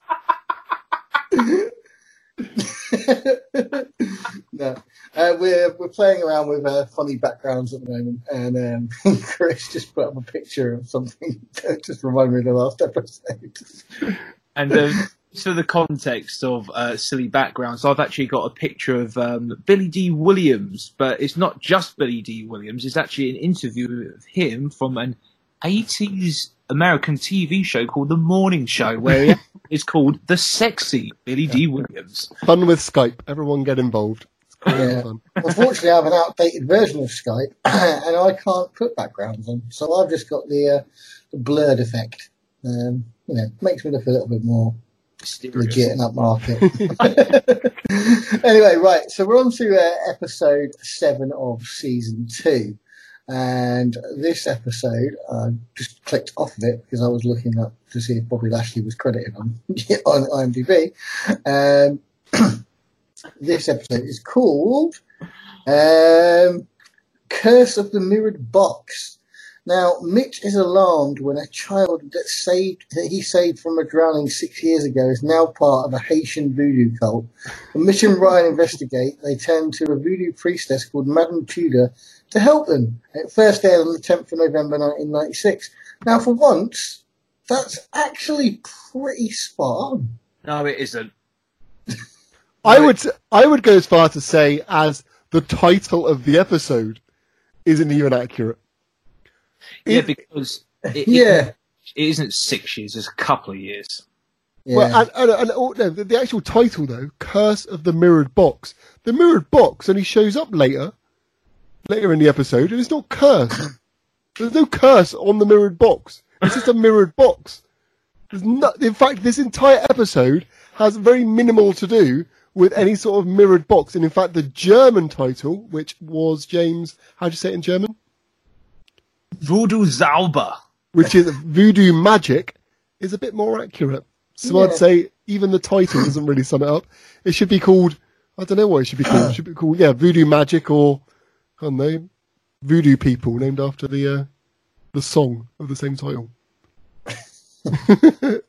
no, uh, we're we're playing around with uh, funny backgrounds at the moment, and um, Chris just put up a picture of something that just reminded me of the last episode. And um, for the context of uh, silly backgrounds, I've actually got a picture of um, Billy Dee Williams, but it's not just Billy Dee Williams. It's actually an interview of him from an 80s American TV show called The Morning Show, where it's called The Sexy Billy Dee Williams. Fun with Skype. Everyone get involved. It's great Yeah. fun. Unfortunately, I have an outdated version of Skype, and I can't put backgrounds on, so I've just got the uh, the blurred effect. Um, you know, makes me look a little bit more legit and upmarket. anyway, right. So we're on to uh, episode seven of season two, and this episode I just clicked off of it because I was looking up to see if Bobby Lashley was credited on on IMDb. Um, this episode is called um, "Curse of the Mirrored Box." Now, Mitch is alarmed when a child that saved that he saved from a drowning six years ago is now part of a Haitian voodoo cult. When Mitch and Ryan investigate, they turn to a voodoo priestess called Madame Tudor to help them. It first aired on the 10th of November 1996. Now, for once, that's actually pretty spot on. No, it isn't. I would I would go as far to say as the title of the episode isn't even accurate. Yeah, It- because it, it- Yeah. it isn't six years, it's a couple of years. Yeah. Well, and, and, and oh, no, the, the actual title though, "Curse of the Mirrored Box." The mirrored box only shows up later, later in the episode, and it's not cursed. There's no curse on the mirrored box. It's just a mirrored box. There's no, in fact, this entire episode has very minimal to do with any sort of mirrored box. And in fact, the German title, which was James, how do you say it in German? Voodoo Zauber. which is voodoo magic, is a bit more accurate. So Yeah. I'd say even the title doesn't really sum it up. It should be called, I don't know what it should be called. It should be called, yeah, voodoo magic or, I don't know, voodoo people named after the, uh, the song of the same title.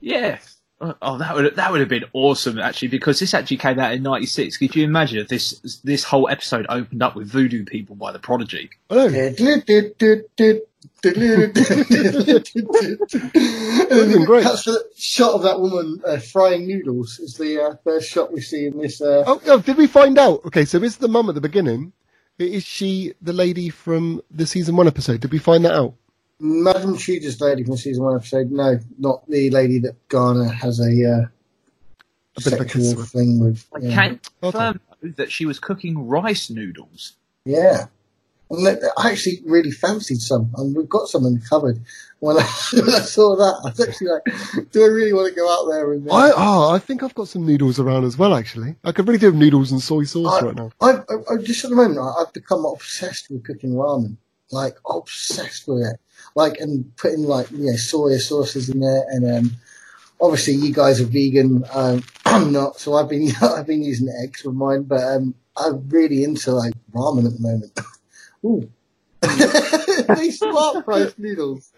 Yeah. Oh, oh, that would that would have been awesome actually because this actually came out in '96. Could you imagine if this this whole episode opened up with Voodoo People by the Prodigy? I know. been great. That's the shot of that woman uh, frying noodles. Is the uh, first shot we see in this. Uh, Oh, oh, did we find out? Okay, so is the mum at the beginning, is she the lady from the season one episode? Did we find that out? Madam Tudor's lady from season one episode. No, not the lady that Garner has a, uh, A bit of a sexual kiss thing with. I yeah. can Okay. confirm though, that she was cooking rice noodles. Yeah. And I actually really fancied some, and we've got some in the cupboard. When I, when I saw that, I was actually like, "Do I really want to go out there and?" I, oh, I think I've got some noodles around as well, actually. I could really do with noodles and soy sauce I- right now. I, I, I just at the moment, I, I've become obsessed with cooking ramen. Like obsessed with it. Like and putting like you know soya sauces in there, and um, obviously you guys are vegan. Um, I'm not, so I've been I've been using eggs with mine, but um, I'm really into like ramen at the moment. Ooh. These smart price noodles.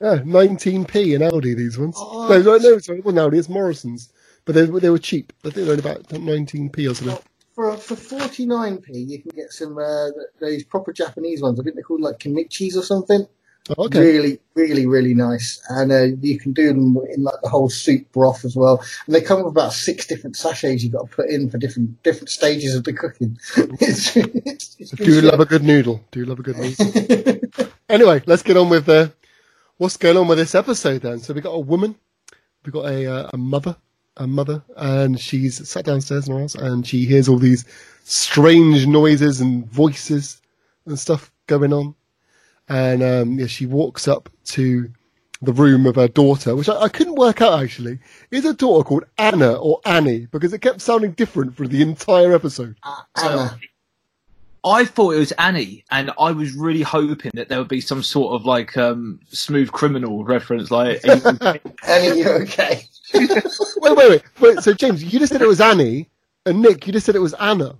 Yeah, 19p in Aldi, these ones. Oh, no, no, no, sorry, it wasn't Aldi, it's Morrison's. But they, they were cheap. I think they're only about 19p or something. For for forty nine p, you can get some uh, those proper Japanese ones. I think they're called like kimichis or something. Oh, okay. Really, really, really nice. And uh, you can do them in like the whole soup broth as well. And they come with about six different sachets you've got to put in for different different stages of the cooking. it's, it's, it's Do you love a good noodle. Do you love a good noodle. anyway, let's get on with uh, what's going on with this episode then. So we got a woman, we got a uh, a mother, a mother, and she's sat downstairs in her house and she hears all these strange noises and voices and stuff going on. And um, yeah, she walks up to the room of her daughter, which I, I couldn't work out actually. Is her daughter called Anna or Annie? Because it kept sounding different for the entire episode. Anna. I thought it was Annie, and I was really hoping that there would be some sort of like um, smooth criminal reference, like Annie, you're okay. wait, wait, wait, wait. So James, you just said it was Annie, and Nick, you just said it was Anna.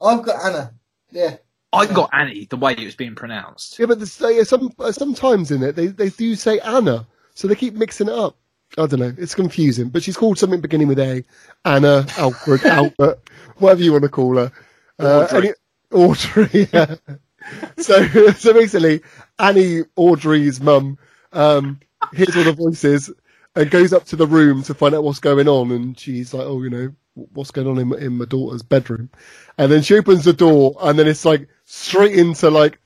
I've got Anna. Yeah. I got Annie the way it was being pronounced. Yeah, but there's, uh, some uh, sometimes in it they they do say Anna, so they keep mixing it up. I don't know. It's confusing, but she's called something beginning with A. Anna, Alfred, Albert, whatever you want to call her. Uh, any- Audrey. Yeah. so, so basically, Annie, Audrey's mum, um, hears all the voices and goes up to the room to find out what's going on. And she's like, "Oh, you know, what's going on in in my daughter's bedroom?" And then she opens the door, and then it's like straight into like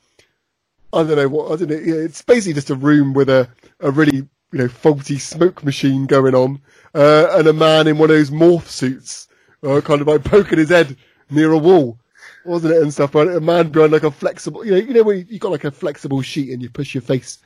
I don't know what I don't know. It's basically just a room with a a really you know faulty smoke machine going on, uh, and a man in one of those morph suits, uh, kind of like poking his head near a wall, wasn't it? And stuff. But A man behind like a flexible, you know, you know where you, you got like a flexible sheet and you push your face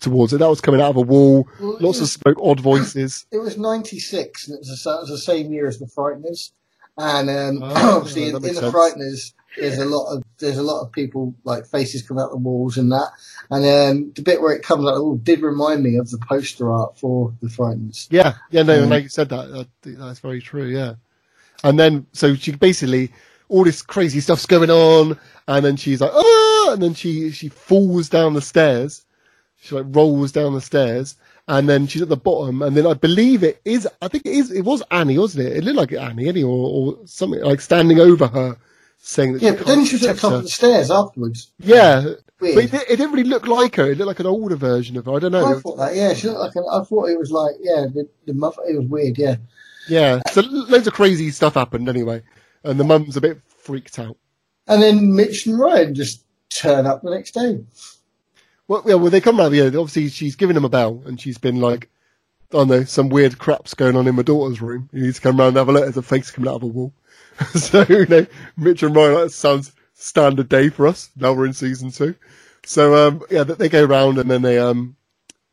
towards it. That was coming out of a wall. Well, Lots yeah. of smoke, odd voices. It was '96, and it was, the, it was the same year as the Frighteners. And um, Oh, obviously, that in, in the sense. Frighteners, there's a lot of there's a lot of people like faces coming out the walls and that. And um, the bit where it comes out the wall did remind me of the poster art for the Frighteners. Yeah, yeah, no, Um, like you said that, that, that's very true, yeah. And then, so she basically, all this crazy stuff's going on, and then she's like, ah, and then she, she falls down the stairs. She like rolls down the stairs, and then she's at the bottom, and then I believe it is, I think it is, it was Annie, wasn't it? It looked like Annie, Annie, or, or something, like standing over her, saying that Yeah, she but then she was at the top of the stairs afterwards. Yeah, but Weird. it, it didn't really look like her. It looked like an older version of her. I don't know. I thought that. Yeah, she looked like an, I thought it was like yeah, the, the mother. It was weird. Yeah. Yeah, so loads of crazy stuff happened anyway, and the mum's a bit freaked out. And then Mitch and Ryan just turn up the next day. Well, yeah, well, they come round. Yeah, obviously she's given him a bell, and she's been like, I don't know, some weird crap's going on in my daughter's room. You need to come round and have a look. There's a face coming out of a wall. so, you know, Mitch and Ryan, that sounds standard day for us. Now we're in season two. So, um, yeah, they they go round and then they, um,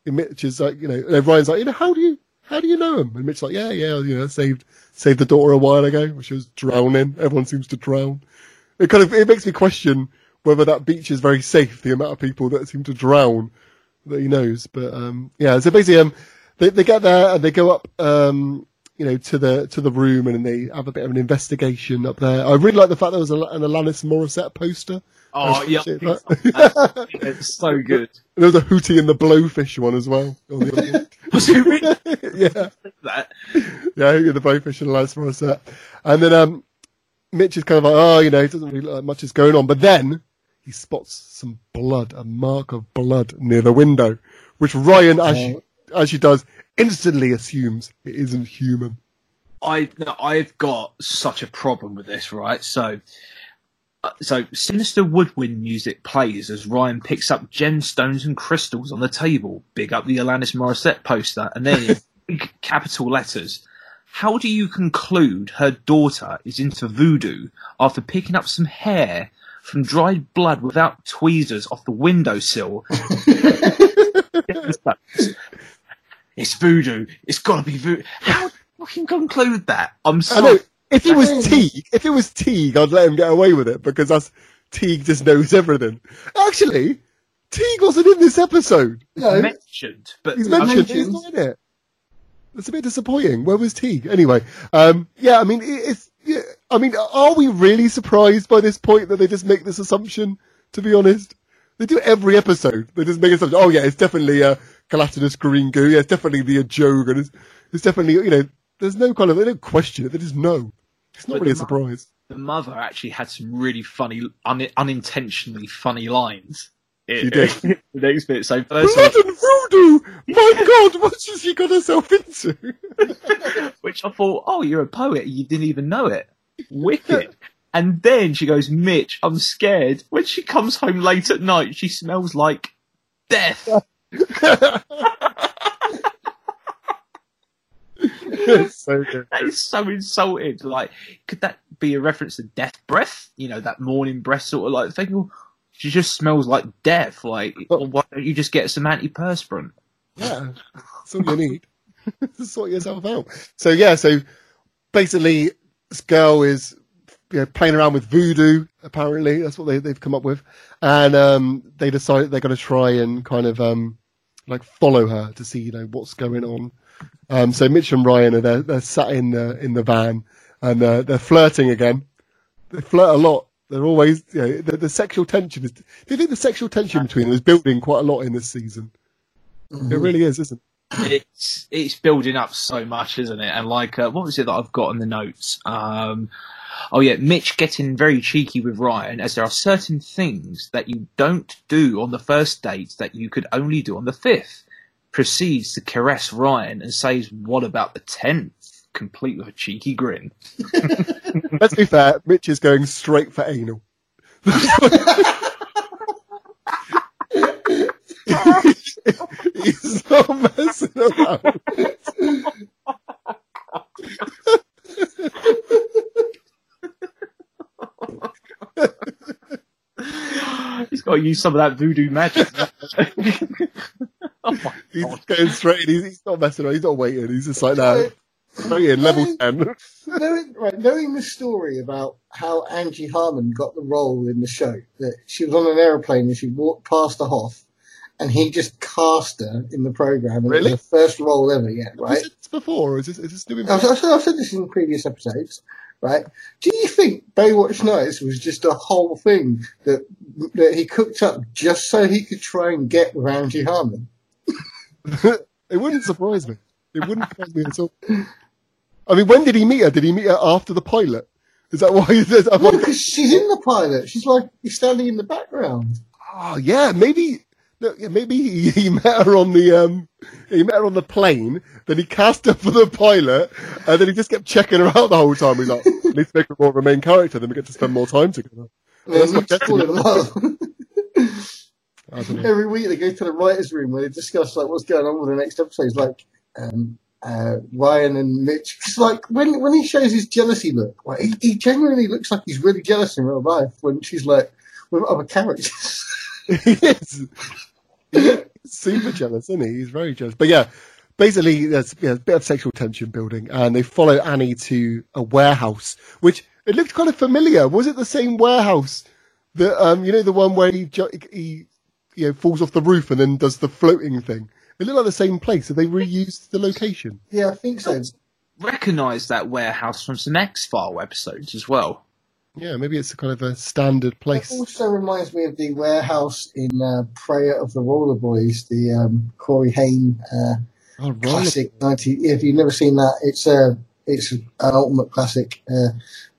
Mitch is like, you know, Ryan's like, you know, how do you, how do you know him? And Mitch's like, yeah, yeah, you know, saved, saved the daughter a while ago, when she was drowning. Everyone seems to drown. It kind of, it makes me question whether that beach is very safe, the amount of people that seem to drown that he knows. But, um, yeah, so basically, um, they, they get there and they go up, um, you know, to the, to the room and they have a bit of an investigation up there. I really like the fact there was a, an Alanis Morissette poster. Oh, yeah. It's so good. There was a Hootie and the Blowfish one as well. Was it really yeah, that? yeah, Hootie and the Blowfish and Alanis Morissette. And then, um, Mitch is kind of like, oh, you know, it doesn't really look like much is going on. But then he spots some blood, a mark of blood near the window, which Ryan, as she, as she does, instantly assumes it isn't human. I no, I've got such a problem with this, right? So, Uh, so sinister woodwind music plays as Ryan picks up gemstones and crystals on the table. Big up the Alanis Morissette poster, and then big capital letters. How do you conclude her daughter is into voodoo after picking up some hair from dried blood without tweezers off the windowsill? it's voodoo. It's got to be voodoo. How do you fucking conclude that? I'm sorry. Know, if it was Teague, if it was Teague, I'd let him get away with it because that's, Teague just knows everything. Actually, Teague wasn't in this episode. No, mentioned, but He's mentioned, mentioned- he's not in it. It's a bit disappointing. Where was Teague? Anyway, um, yeah, I mean, it's, yeah, I mean, are we really surprised by this point that they just make this assumption? To be honest, they do every episode. They just make assumption. Oh yeah, it's definitely a gelatinous green goo. Yeah, it's definitely the Ajoga. and It's, it's definitely, you know, there's no kind of, they don't question it. They just know. It's not But really a the mo- surprise. the mother actually had some really funny, un- unintentionally funny lines. She did. the next bit. So first of Blood and voodoo! My God, what has she got herself into? which I thought, oh, you're a poet. You didn't even know it. Wicked. And then she goes, Mitch, I'm scared. When she comes home late at night, she smells like death. so good. That is so insulted. Like, could that be a reference to death breath? You know, that morning breath sort of like thing. Or she just smells like death. Like, Well- why don't you just get some antiperspirant? Yeah, that's all you need. sort yourself out. So yeah, so basically, this girl is you know, playing around with voodoo. Apparently, that's what they they've come up with, and um, they decide they're going to try and kind of um, like follow her to see you know what's going on. Um, so Mitch and Ryan are there, they're sat in the in the van and uh, they're flirting again. They flirt a lot. They're always you know, the, the sexual tension is. Do you think the sexual tension between them is building quite a lot in this season? It really is, isn't it? it's it's building up so much, isn't it? And like, uh, what was it that I've got in the notes? Um, oh yeah, Mitch getting very cheeky with Ryan, as there are certain things that you don't do on the first date that you could only do on the fifth. Proceeds to caress Ryan and says, "What about the tenth? Complete with a cheeky grin. Let's be fair, Mitch is going straight for anal. He's not messing around. He's got to use some of that voodoo magic. oh my He's god! going straight in. He's, he's not messing around. He's not waiting. He's just like, no, straight in, level 10. knowing, right, knowing the story about how Angie Harmon got the role in the show, that she was on an aeroplane and she walked past the Hoff, and he just cast her in the program. And Really? It was the first role ever yet, Have right? you said this before, or is this, is this new I've, information? I've said this in previous episodes, right? Do you think Baywatch Nights was just a whole thing that that he cooked up just so he could try and get with Angie Harmon? It wouldn't surprise me. It wouldn't surprise me at all. I mean, when did he meet her? Did he meet her after the pilot? Is that why? Is that No, because she's in the pilot. She's like he's standing in the background. Oh yeah, maybe. No, yeah, maybe he, he met her on the um, he met her on the plane. Then he cast her for the pilot, and then he just kept checking her out the whole time. He's like, to make her more of a main character. Then we get to spend more time together." And That's what he's gets falling me. in love. I don't know. Every week they go to the writers' room where they discuss like what's going on with the next episode. It's like um, uh, Ryan and Mitch. It's like when when he shows his jealousy look, like, he, he genuinely looks like he's really jealous in real life when she's like with other characters. he is. He's super jealous, isn't he? He's very jealous. But yeah, basically, there's yeah, a bit of sexual tension building, and they follow Annie to a warehouse, which it looked kind of familiar. Was it the same warehouse that um, you know, the one where he he you know falls off the roof and then does the floating thing? It looked like the same place. Have they reused the location? yeah, I think so. Recognise that warehouse from some X File episodes as well. Yeah, maybe it's a kind of a standard It place. also reminds me of the warehouse in uh, Prayer of the Roller Boys, the um, Corey Haim uh, Oh, right. classic. 90, if you've never seen that, it's a it's an ultimate classic uh,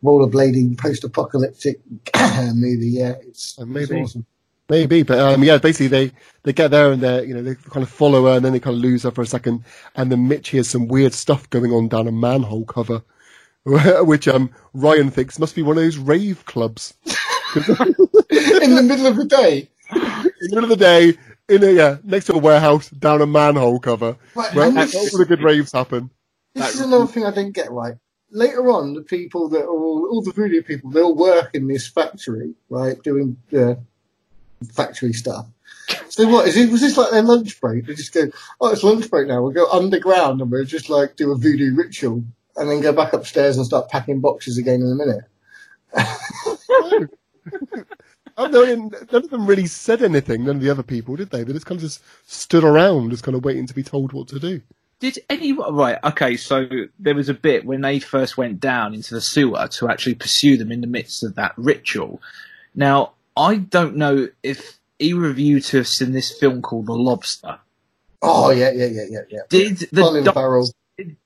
rollerblading post-apocalyptic movie. Yeah, it's, Uh, it's awesome. Maybe, but um, yeah, basically they, they get there and they you know they kind of follow her and then they kind of lose her for a second, and then Mitch hears some weird stuff going on down a manhole cover, which um Ryan thinks must be one of those rave clubs. in the middle of the day. In the middle of the day, in a yeah, next to a warehouse, down a manhole cover, Right, where all the good raves happen. this is another thing I didn't get right. Later on, the people that are all, all the voodoo people, they all work in this factory, right, doing uh, factory stuff. So what is it? Was this like their lunch break? They just go, oh, it's lunch break now. We'll go underground and we'll just like do a voodoo ritual and then go back upstairs and start packing boxes again in a minute. Oh, no, um, none of them really said anything. None of the other people did they? They just kind of just stood around, just kind of waiting to be told what to do. Did anyone right? Okay, so there was a bit when they first went down into the sewer to actually pursue them in the midst of that ritual. Now, I don't know if either of you two have seen this film called The Lobster. Oh yeah, yeah, yeah, yeah, yeah. Did the Colin dan- Farrell.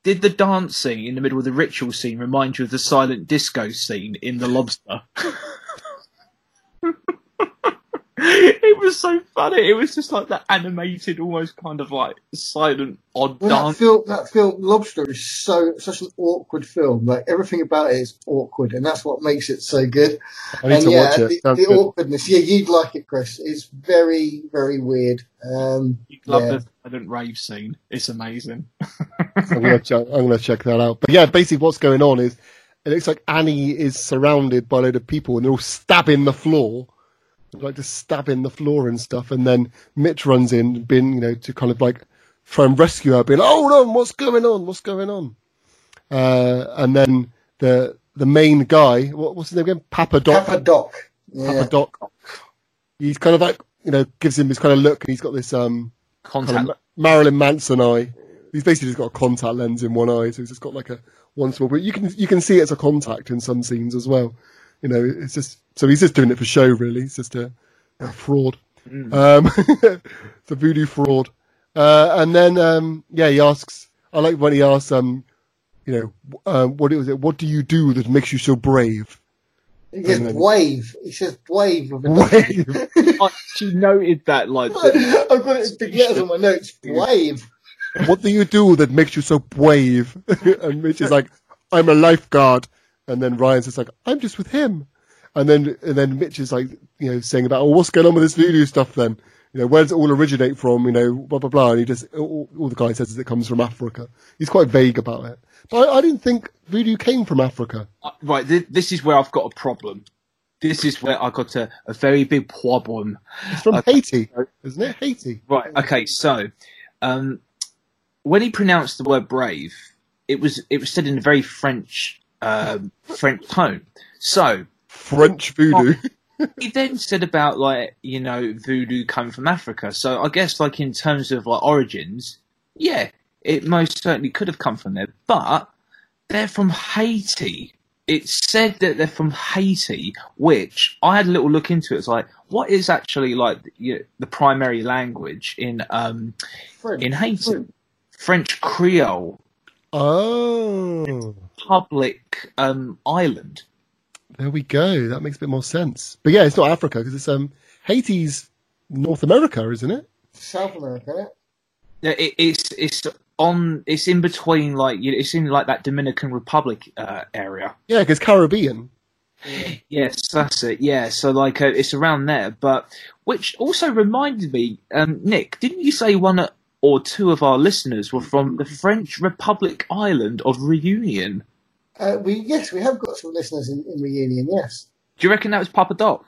did the dancing in the middle of the ritual scene remind you of the silent disco scene in The Lobster? it was so funny. It was just like that animated, almost kind of like silent, odd Well, that dance. film, that film, Lobster, is so such an awkward film. Like everything about it is awkward, and that's what makes it so good. I need and to yeah, watch it. the, the awkwardness. Yeah, you'd like it, Chris. It's very, very weird. Um, Love yeah. the silent rave scene. It's amazing. I'm gonna, check, I'm gonna check that out. But yeah, basically what's going on is it looks like Annie is surrounded by a load of people and they're all stabbing the floor. Like just stabbing the floor and stuff, and then Mitch runs in, being you know to kind of like try and rescue her, being like, "Hold on, what's going on? What's going on?" Uh, and then the the main guy, what, what's his name again? Papa Doc. Papa Doc. Yeah. Papa Doc. He's kind of like you know gives him this kind of look, and he's got this um Contact. kind of Marilyn Manson eye. He's basically just got a contact lens in one eye, so he's just got like a one small. But you can you can see it as a contact in some scenes as well. You know, it's just so he's just doing it for show, really. He's just a, a fraud. Mm. Um, it's a voodoo fraud. Uh, and then, um, yeah, he asks, I like when he asks, um, you know, um, what was it? What do you do that makes you so brave? He says then- wave. He says wave. With a Wave. I actually noted that, like, that- I've got it in big letters on my notes. Wave. what do you do that makes you so brave? and Mitch is like, I'm a lifeguard. And then Ryan's just like, I'm just with him. And then, and then Mitch is like, you know, saying about, oh, what's going on with this voodoo stuff then? You know, where does it all originate from? You know, blah, blah, blah. And he just, all, all the guy says is it comes from Africa. He's quite vague about it. But I, I didn't think voodoo came from Africa. right, th- this is where I've got a problem. This is where I got a, a very big problem. It's from Okay. Haiti, isn't it? Haiti. Right. Okay. So, um, when he pronounced the word "brave," it was it was said in a very French um, French tone. So French voodoo. he then said about like you know voodoo coming from Africa. So I guess like in terms of like origins, yeah, it most certainly could have come from there. But they're from Haiti. It said that they're from Haiti, which I had a little look into. It's like what is actually like you know, the primary language in um French. in Haiti? French Creole, oh. public um island. There we go. That makes a bit more sense. But yeah, it's not Africa because it's um Haiti's North America, isn't it? South America, isn't it? Yeah, it, it's it's on. It's in between, like you- it's in like that Dominican Republic uh, area. Yeah, because Caribbean. Yes, that's it. Yeah, so like uh, it's around there. But which also reminded me, um, Nick, didn't you say one or two of our listeners were from the French Republic island of Reunion? Uh, we yes, we have got some listeners in, in reunion. Yes. Do you reckon that was Papa Doc?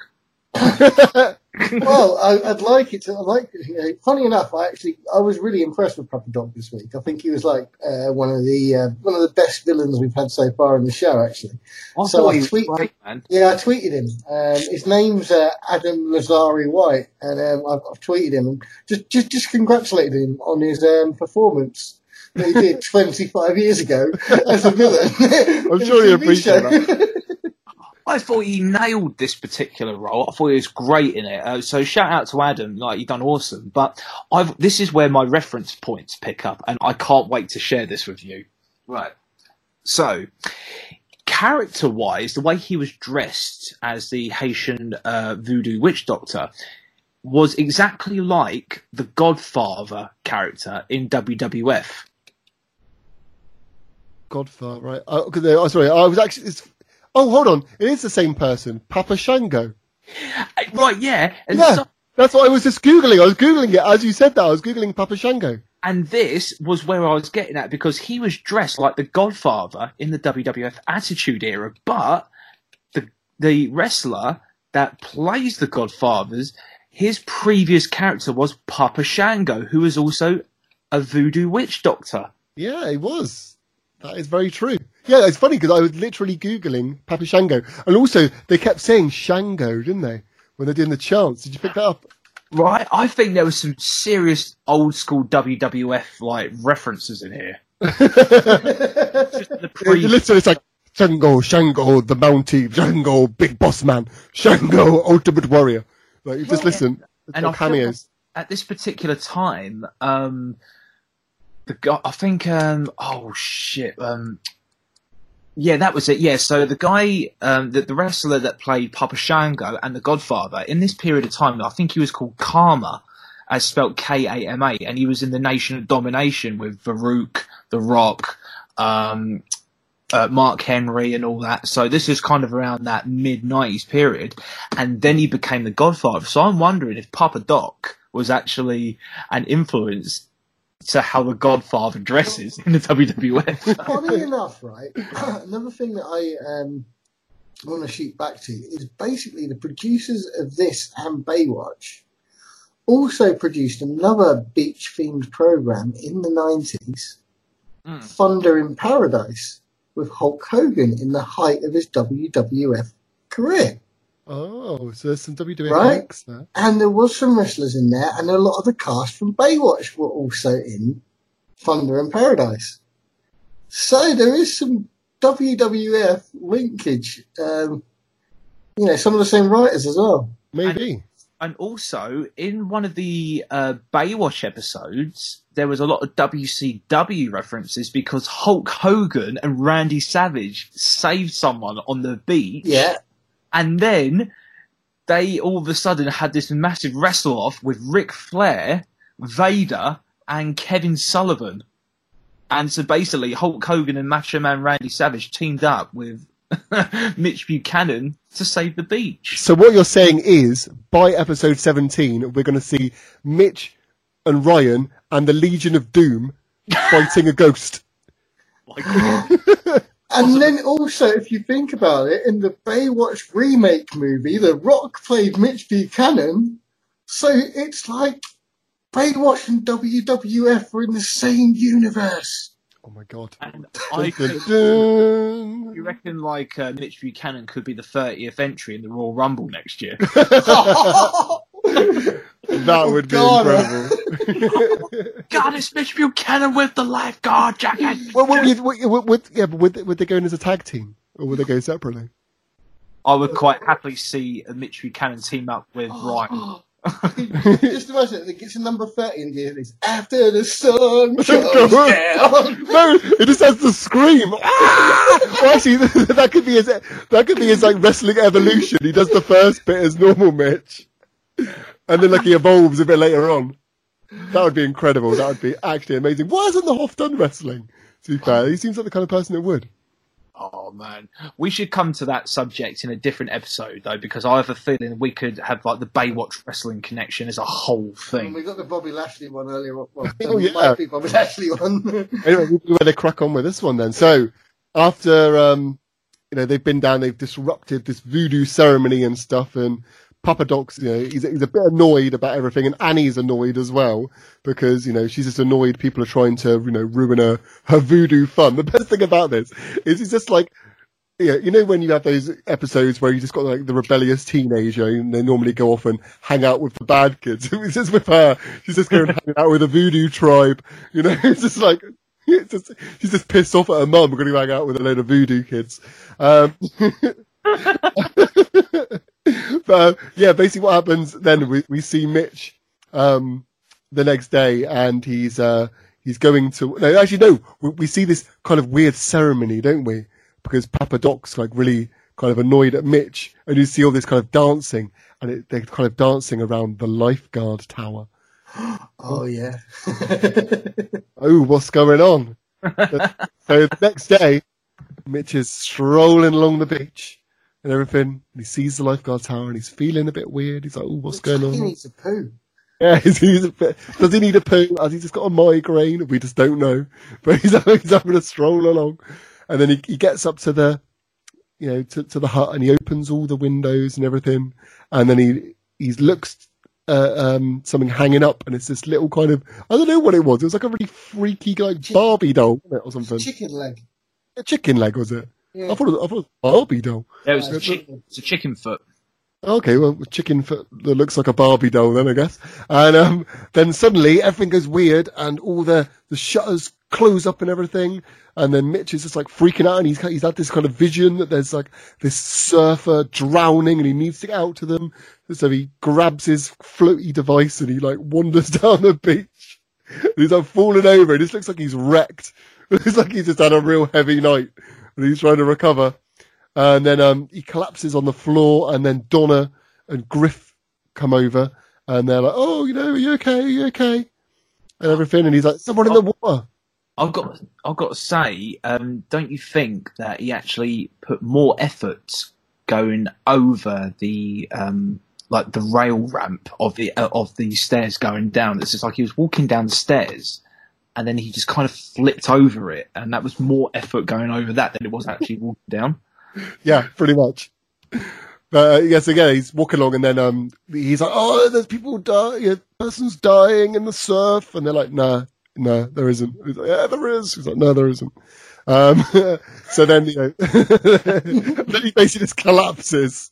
well, I, I'd like it to. I'd like. You know, funny enough, I actually I was really impressed with Papa Doc this week. I think he was like uh, one of the uh, one of the best villains we've had so far in the show. Actually, I So I was great, man. yeah, I tweeted him. Um, his name's uh, Adam Lazarre-White, and um, I've, I've tweeted him and just just just congratulated him on his um, performance that he did 25 years ago as a villain. I'm sure you appreciate show. that. I thought he nailed this particular role. I thought he was great in it. Uh, so shout out to Adam, like you've done awesome. But I've this is where my reference points pick up, and I can't wait to share this with you. Right. So, character wise, the way he was dressed as the Haitian uh, voodoo witch doctor was exactly like the Godfather character in WWF. Godfather, right? 'cause they- oh, sorry, I was actually. It's, oh, hold on. It is the same person, Papa Shango. Uh, Right, yeah. And Yeah, so- that's what I was just googling. I was googling it as you said that. I was googling Papa Shango. And this was where I was getting at because he was dressed like the Godfather in the WWF Attitude Era, but the the wrestler that plays the Godfathers, his previous character was Papa Shango, who was also a voodoo witch doctor. Yeah, he was. That is very true. Yeah, it's funny because I was literally googling Papa Shango, and also they kept saying Shango, didn't they? When they're doing the chants. Did you pick that up? Right? I think there was some serious old school WWF like references in here. Just pre- listen, it's like Shango, Shango, the Mountie, Shango, Big Boss Man, Shango, Ultimate Warrior. Like you just Yeah. listen. It's And got I feel cameos. at this particular time, um, the guy, I think, um, oh shit, um, yeah, that was it. Yeah, so the guy, um, the, the wrestler that played Papa Shango and the Godfather in this period of time, I think he was called Karma, as spelt K A M A, and he was in the Nation of Domination with Faarooq, The Rock, um, uh, Mark Henry and all that. So this is kind of around that mid '90s period, and then he became the Godfather. So I'm wondering if Papa Doc was actually an influence to how the Godfather dresses in the WWF. Funny enough, right? Another thing that I um, want to shoot back to is basically the producers of this and Baywatch also produced another beach themed program in the 90s, Mm. Thunder in Paradise, with Hulk Hogan in the height of his WWF career. Oh, so there's some WWE Right. links there. And there was some wrestlers in there, and a lot of the cast from Baywatch were also in Thunder and Paradise. So there is some WWF linkage. Um, you know, some of the same writers as well. Maybe. And also, in one of the uh, Baywatch episodes, there was a lot of WCW references because Hulk Hogan and Randy Savage saved someone on the beach. Yeah. And then they all of a sudden had this massive wrestle off with Ric Flair, Vader, and Kevin Sullivan. And so basically, Hulk Hogan and Macho Man Randy Savage teamed up with Mitch Buchanan to save the beach. So what you're saying is, by episode 17, we're going to see Mitch and Ryan and the Legion of Doom fighting a ghost. Like, And then also, if you think about it, in the Baywatch remake movie, The Rock played Mitch Buchanan. So it's like Baywatch and WWF are in the same universe. Oh my god. and I could, you reckon like uh, Mitch Buchanan could be the 30th entry in the Royal Rumble next year? That would be God. incredible. God, it's Mitch Buchanan with the lifeguard jacket. well, would, would, would, would, yeah, but would, would they go in as a tag team? Or would they go separately? I would quite happily see a Mitch Buchanan team up with Ryan. Just imagine it, it gets to number 30 and you hear this, after the sun goes Goes down. No, it just has to scream. Ah! Well, actually, that could be his. That could be his like wrestling evolution. He does the first bit as normal Mitch, and then like he evolves a bit later on. That would be incredible. That would be actually amazing. Why hasn't the Hoff done wrestling? To be fair, he seems like the kind of person that would. Oh man, we should come to that subject in a different episode though, because I have a feeling we could have like the Baywatch wrestling connection as a whole And thing. we got the Bobby Lashley one earlier. on. Well, Oh, it yeah. might be Bobby Lashley one. Anyway, we better crack on with this one then. So, after um, you know they've been down, they've disrupted this voodoo ceremony and stuff, and Papa Doc's, you know, he's, he's a bit annoyed about everything, and Annie's annoyed as well because you know she's just annoyed people are trying to you know ruin her her voodoo fun. The best thing about this is he's just like. Yeah, you know when you have those episodes where you just got like the rebellious teenager and they normally go off and hang out with the bad kids. It's just with her. She's just going hang out with a voodoo tribe. You know, it's just like it's just, she's just pissed off at her mum. We're going to hang out with a load of voodoo kids. Um, but uh, yeah, basically what happens then we, we see Mitch um, the next day and he's uh, he's going to no actually no we, we see this kind of weird ceremony don't we because Papa Doc's like really kind of annoyed at Mitch and you see all this kind of dancing and it, they're kind of dancing around the lifeguard tower. oh, yeah. Oh, what's going on? so the next day, Mitch is strolling along the beach and everything. And he sees the lifeguard tower and he's feeling a bit weird. He's like, "Oh, what's going on? He needs a poo. Yeah, a does he need a poo? Has he just got a migraine? We just don't know. But he's, he's having a stroll along, and then he, he gets up to the, you know, to, to the hut and he opens all the windows and everything, and then he he looks uh, um something hanging up, and it's this little kind of I don't know what it was. It was like a really freaky like Barbie doll or something. Chicken leg. A chicken leg was it? Yeah. I thought it was, I thought it was a Barbie doll. There was Uh, a, chick- it's a chicken foot. Okay, well, a chicken foot that looks like a Barbie doll then, I guess. And um, then suddenly everything goes weird and all the, the shutters close up and everything. And then Mitch is just like freaking out and he's, he's had this kind of vision that there's like this surfer drowning and he needs to get out to them. So he grabs his floaty device and he like wanders down the beach. And he's like falling over. And it just looks like he's wrecked. It's like he's just had a real heavy night he's trying to recover. And then um, he collapses on the floor, and then Donna and Griff come over, and they're like, "Oh, you know, are you okay? Are you okay?" And everything, and he's like, "Someone in the water." I've got I've got to say, um, don't you think that he actually put more effort going over the um, like the rail ramp of the uh, of the stairs going down? It's just like he was walking down the stairs, and then he just kind of flipped over it, and that was more effort going over that than it was actually walking down. Yeah, pretty much. But uh, yes, again, he's walking along, and then um, he's like, "Oh, there's people dying. Person's dying in the surf," and they're like, "Nah, no, there isn't." He's like, "Yeah, there is." He's like, "No, there isn't." Um, so then, you know, then he basically just collapses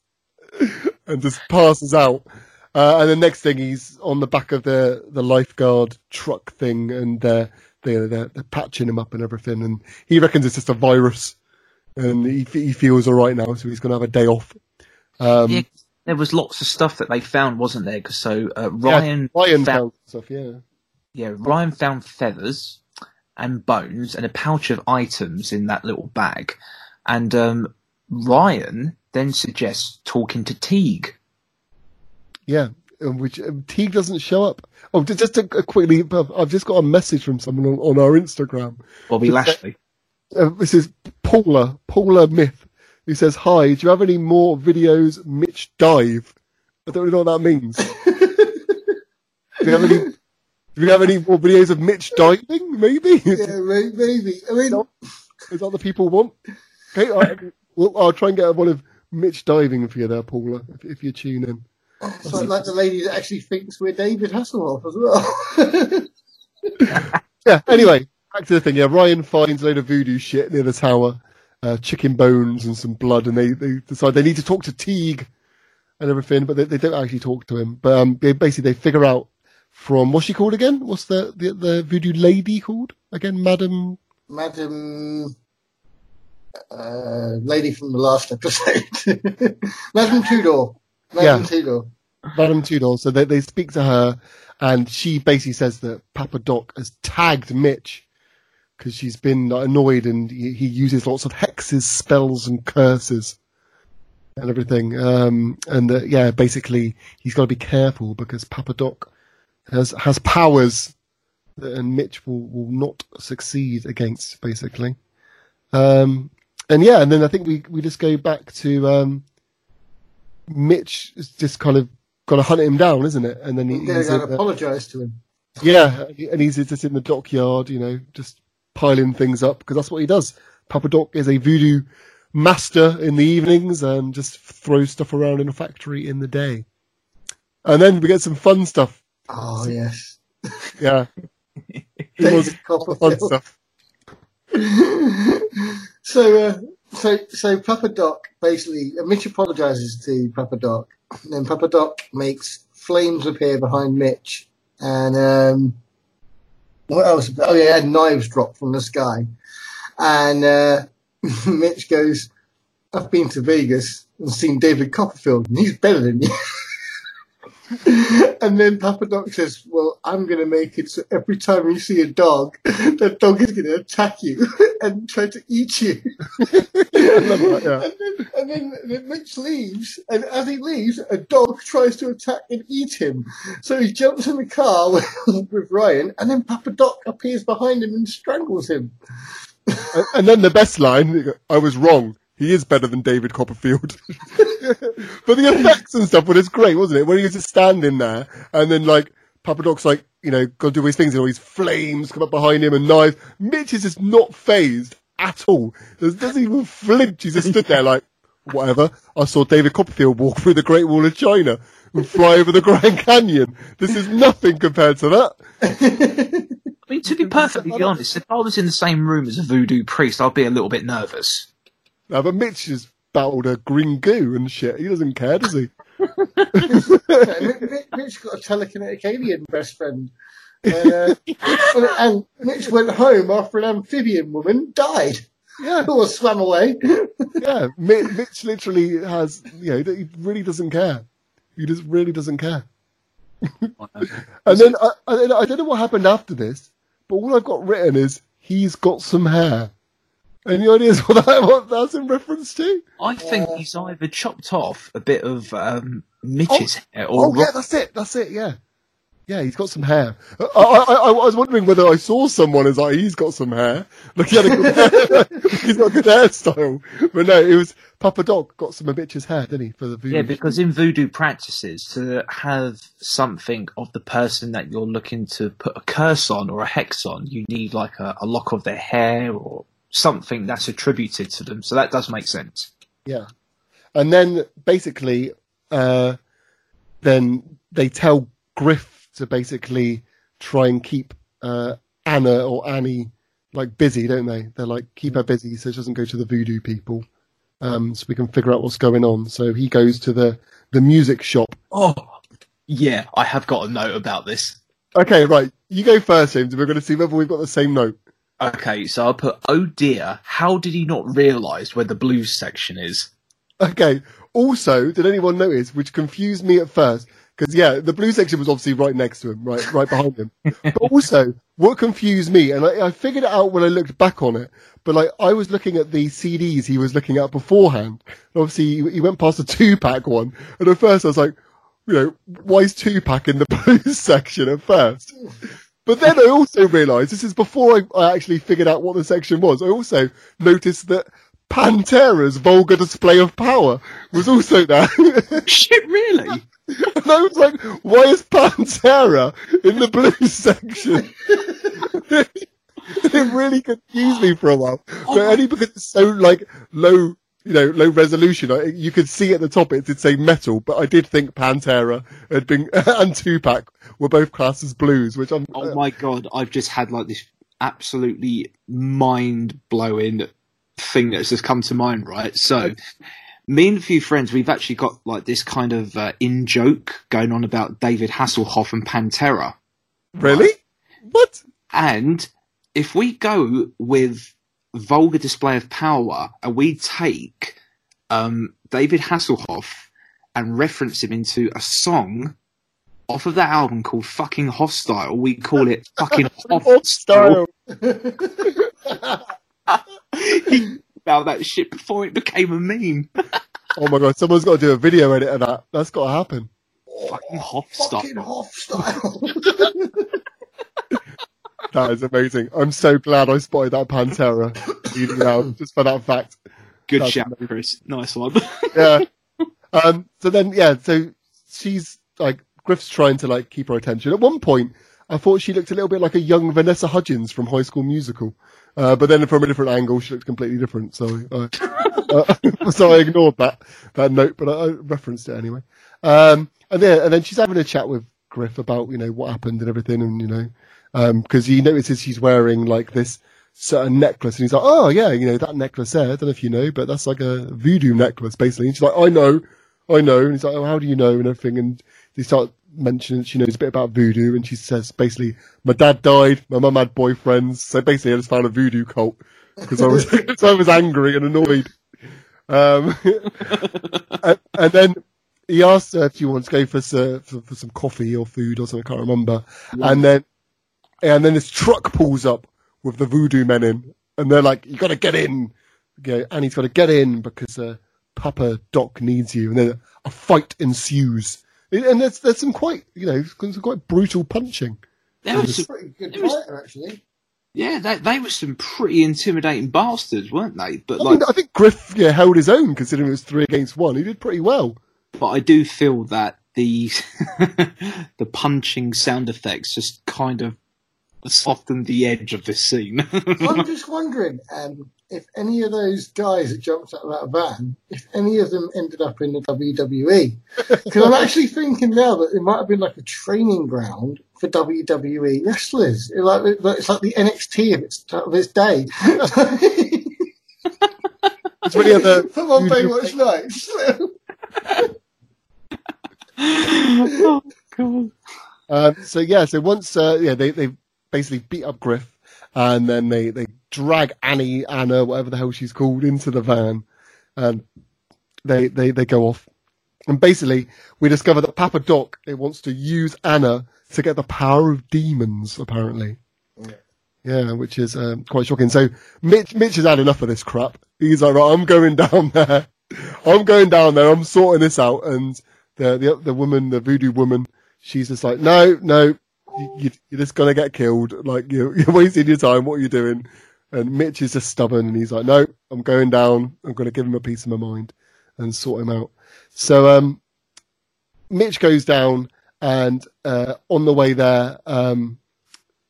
and just passes out. Uh, and the next thing, he's on the back of the the lifeguard truck thing, and they're they're, they're, they're patching him up and everything. And he reckons it's just a virus, and he he feels all right now, so he's going to have a day off. Um, Yeah, there was lots of stuff that they found, wasn't there? 'Cause so uh, Ryan Ryan found, found stuff, yeah. yeah, Ryan found feathers and bones and a pouch of items in that little bag, and um, Ryan then suggests talking to Teague. Yeah, um, which um, Teague doesn't show up. Oh, just to, uh, quickly, I've I've just got a message from someone on, on our Instagram. Bobby Just Lashley. Uh, this is Paula, Paula Myth, who says, Hi, do you have any more videos Mitch dive? I don't really know what that means. do, you have any, do you have any more videos of Mitch diving, maybe? Yeah, maybe. I mean, No. Is that what the people want? Okay, I, well, I'll try and get one of Mitch diving for you there, Paula, if, if you tune in. It's like, like the lady that actually thinks we're David Hasselhoff as well. Yeah, anyway, back to the thing. Yeah, Ryan finds a load of voodoo shit near the tower, uh, chicken bones and some blood, and they, they decide they need to talk to Teague and everything, but they, they don't actually talk to him. But um, they, basically, they figure out from what's she called again? What's the, the, the voodoo lady called again? Madam. Madam, uh, lady from the last episode. Madam Tudor. Madam Yeah. Tudor. Madam Tudor. So they, they speak to her, and she basically says that Papa Doc has tagged Mitch because she's been annoyed and he, he uses lots of hexes, spells, and curses and everything. Um, and uh, yeah, basically he's got to be careful because Papa Doc has has powers that, and Mitch will, will not succeed against, basically. Um, and yeah, and then I think we, we just go back to um, Mitch is just kind of got to hunt him down, isn't it? And then he, going he's to apologise to him. yeah, and he's just in the dockyard, you know, just piling things up because that's what he does. Papa Doc is a voodoo master in the evenings and just throws stuff around in a factory in the day. And then we get some fun stuff. Oh, yes. Yeah, it was fun stuff. so, uh, so, so Papa Doc basically, Mitch apologizes to Papa Doc. And then Papa Doc makes flames appear behind Mitch. And, um, what else? Oh, yeah, had knives drop from the sky. And, uh, Mitch goes, I've been to Vegas and seen David Copperfield, and he's better than you. and then Papa Doc says, Well, I'm going to make it so every time you see a dog, that dog is going to attack you and try to eat you. that, yeah. and, then, and then, then Mitch leaves, and as he leaves, a dog tries to attack and eat him. So he jumps in the car with, with Ryan, and then Papa Doc appears behind him and strangles him. And, and then the best line, I was wrong. He is better than David Copperfield. but the effects and stuff were just great, wasn't it? When he was just standing there and then like Papa Doc's like, you know, go do his things and all these flames come up behind him and knives. Mitch is just not phased at all. Does- Doesn't even flinch. He's just stood there like, whatever. I saw David Copperfield walk through the Great Wall of China and fly over the Grand Canyon. This is nothing compared to that. I mean, to be perfectly honest, if I was in the same room as a voodoo priest, I'd be a little bit nervous. No, but Mitch has battled a green goo and shit. He doesn't care, does he? Mitch, got a telekinetic alien best friend. And, uh, and Mitch went home after an amphibian woman died Yeah. or swam away. yeah, Mitch literally has, you know, he really doesn't care. He just really doesn't care. And then I, I, I don't know what happened after this, but all I've got written is he's got some hair. Any ideas what, that, what that's in reference to? I think Uh, he's either chopped off a bit of um, Mitch's hair Oh or yeah, that's it. That's it. Yeah, yeah, he's got some hair. I, I, I, I was wondering whether I saw someone as like he's got some hair. Look, he had a good hair, he's got a good hairstyle. But no, it was Papa Doc got some of Mitch's hair, didn't he, for the voodoo? Yeah, because in voodoo practices, to have something of the person that you're looking to put a curse on or a hex on, you need like a, a lock of their hair or something that's attributed to them. So that does make sense. Yeah. And then basically, uh, then they tell Griff to basically try and keep uh, Anna or Annie like busy, don't they? They're like keep her busy so she doesn't go to the voodoo people, um, so we can figure out what's going on. So he goes to the the music shop. Oh, yeah, I have got a note about this. Okay, right. You go first, James. and We're going to see whether we've got the same note. Okay, so I'll put, oh dear, how did he not realise where the blues section is? Okay. Also, did anyone notice, which confused me at first, because yeah, the blue section was obviously right next to him, right, right behind him. But also, what confused me, and I, I figured it out when I looked back on it, but like I was looking at the CDs he was looking at beforehand. And obviously, he, he went past the Tupac one, and at first I was like, you know, why is Tupac in the blue section at first? But then I also realised this is before I, I actually figured out what the section was. I also noticed that Pantera's vulgar display of power was also there. Shit, really? And I was like, why is Pantera in the blue section? it really confused me for a while. But oh only because it's so like low, you know, low resolution. I, you could see at the top it did say metal, but I did think Pantera had been, and Tupac were both classed as blues, which I'm, Oh my god, I've just had like this absolutely mind blowing thing that's just come to mind, right? So, me and a few friends, we've actually got like this kind of uh, in joke going on about David Hasselhoff and Pantera. really? What? And if we go with vulgar display of power and we take um, David Hasselhoff and reference him into a song off of that album called Fucking Hostile, we call it Fucking Hostile. Style. about that shit before it became a meme. Oh my god, someone's got to do a video edit of that. That's got to happen. Fucking Hostile. Fucking hostile. That is amazing. I'm so glad I spotted that Pantera leading out just for that fact. Good That's shout, amazing. Chris. Nice one. Yeah. Um, so then, yeah, so she's like, Griff's trying to like keep her attention. At one point, I thought she looked a little bit like a young Vanessa Hudgens from High School Musical. Uh, but then from a different angle, she looked completely different. So, uh, uh, so I ignored that, that note, but I, I referenced it anyway. Um, and then, and then she's having a chat with Griff about, you know, what happened and everything. And, you know, um, cause he notices she's wearing like this certain necklace and he's like, oh yeah, you know, that necklace there. I don't know if you know, but that's like a voodoo necklace basically. And she's like, I know, I know. And he's like, oh, how do you know? And everything. And they start mentioning she knows a bit about voodoo and she says basically, my dad died, my mum had boyfriends. So basically I just found a voodoo cult because I was, cause I was angry and annoyed. Um, and, and then he asks her if she wants to go for, some- for, for some coffee or food or something, I can't remember. And then, and then this truck pulls up with the voodoo men in, and they're like, "You got to get in." Okay, Annie's got to get in because uh, Papa Doc needs you, and then a fight ensues. And there's there's some quite you know some quite brutal punching. There was some, Pretty good was- actually. yeah, they, they were some pretty intimidating bastards, weren't they? But I, like, mean, I think Griff yeah, held his own considering it was three against one. He did pretty well. but I do feel that the the punching sound effects just kind of softened the edge of this scene. I'm just wondering um, if any of those guys that jumped out of that van, if any of them ended up in the WWE. Because I'm actually thinking now that it might have been like a training ground for WWE wrestlers. It like it's like the NXT of its of its day. It's really other Come on, voodoo- Baywatch Nights. oh god! Um, so yeah, so once uh, yeah they they basically beat up Griff, and then they they drag Annie Anna whatever the hell she's called into the van, and they they they go off, and basically we discover that Papa Doc it wants to use Anna to get the power of demons apparently. Yeah. Yeah, which is um, quite shocking. So Mitch Mitch has had enough of this crap. He's like, right, I'm going down there. I'm going down there. I'm sorting this out. And the the the woman, the voodoo woman, she's just like, no, no, you, you're just gonna get killed. Like you're, you're wasting your time. What are you doing? And Mitch is just stubborn, and he's like, no, I'm going down. I'm gonna give him a piece of my mind and sort him out. So um, Mitch goes down, and uh, on the way there, um,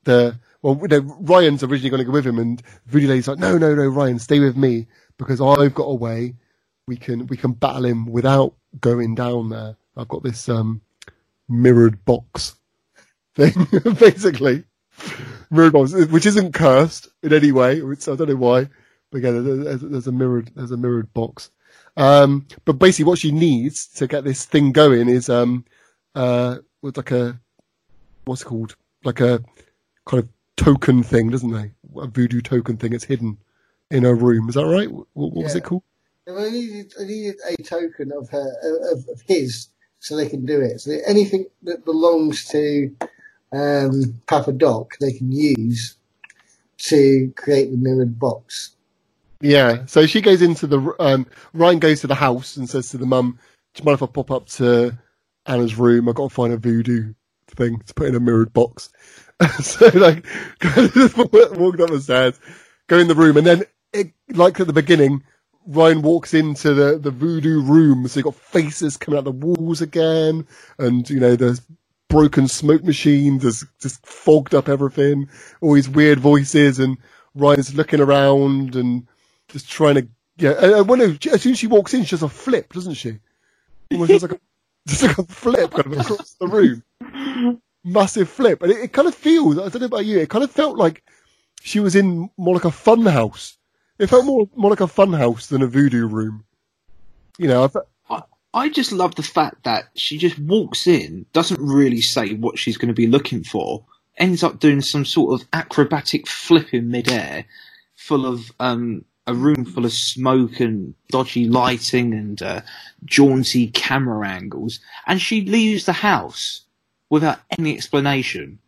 the well, Ryan's originally going to go with him, and Voodoo Lady's like, no, no, no, Ryan, stay with me because I've got a way we can we can battle him without going down there. I've got this um mirrored box thing, basically mirrored box, which isn't cursed in any way. It's, I don't know why, but again, there's, there's a mirrored there's a mirrored box. Um, but basically, what she needs to get this thing going is um uh with like a what's it called like a kind of token thing, doesn't they? A voodoo token thing. It's hidden in her room. Is that right? What, what was it called? I needed, I needed a token of her, of, of his, so they can do it. So anything that belongs to um, Papa Doc, they can use to create the mirrored box. Yeah. So she goes into the um, Ryan goes to the house and says to the mum, "Do you mind if I pop up to Anna's room? I've got to find a voodoo thing to put in a mirrored box." so like, walked up the stairs, go in the room, and then it, like at the beginning, Ryan walks into the, the voodoo room, so you've got faces coming out the walls again, and you know there's broken smoke machines, there's just fogged up everything, all these weird voices, and Ryan's looking around and just trying to yeah. And when it, as soon as she walks in, she does a flip, doesn't she? Almost like a like a flip kind of across the room, massive flip, and it, it kind of feels. I don't know about you, it kind of felt like she was in more like a fun house. It felt more more like a fun house than a voodoo room. You know, I fe- I, just love the fact that she just walks in, doesn't really say what she's going to be looking for, ends up doing some sort of acrobatic flip in midair, full of um, a room full of smoke and dodgy lighting and uh, jaunty camera angles, and she leaves the house without any explanation.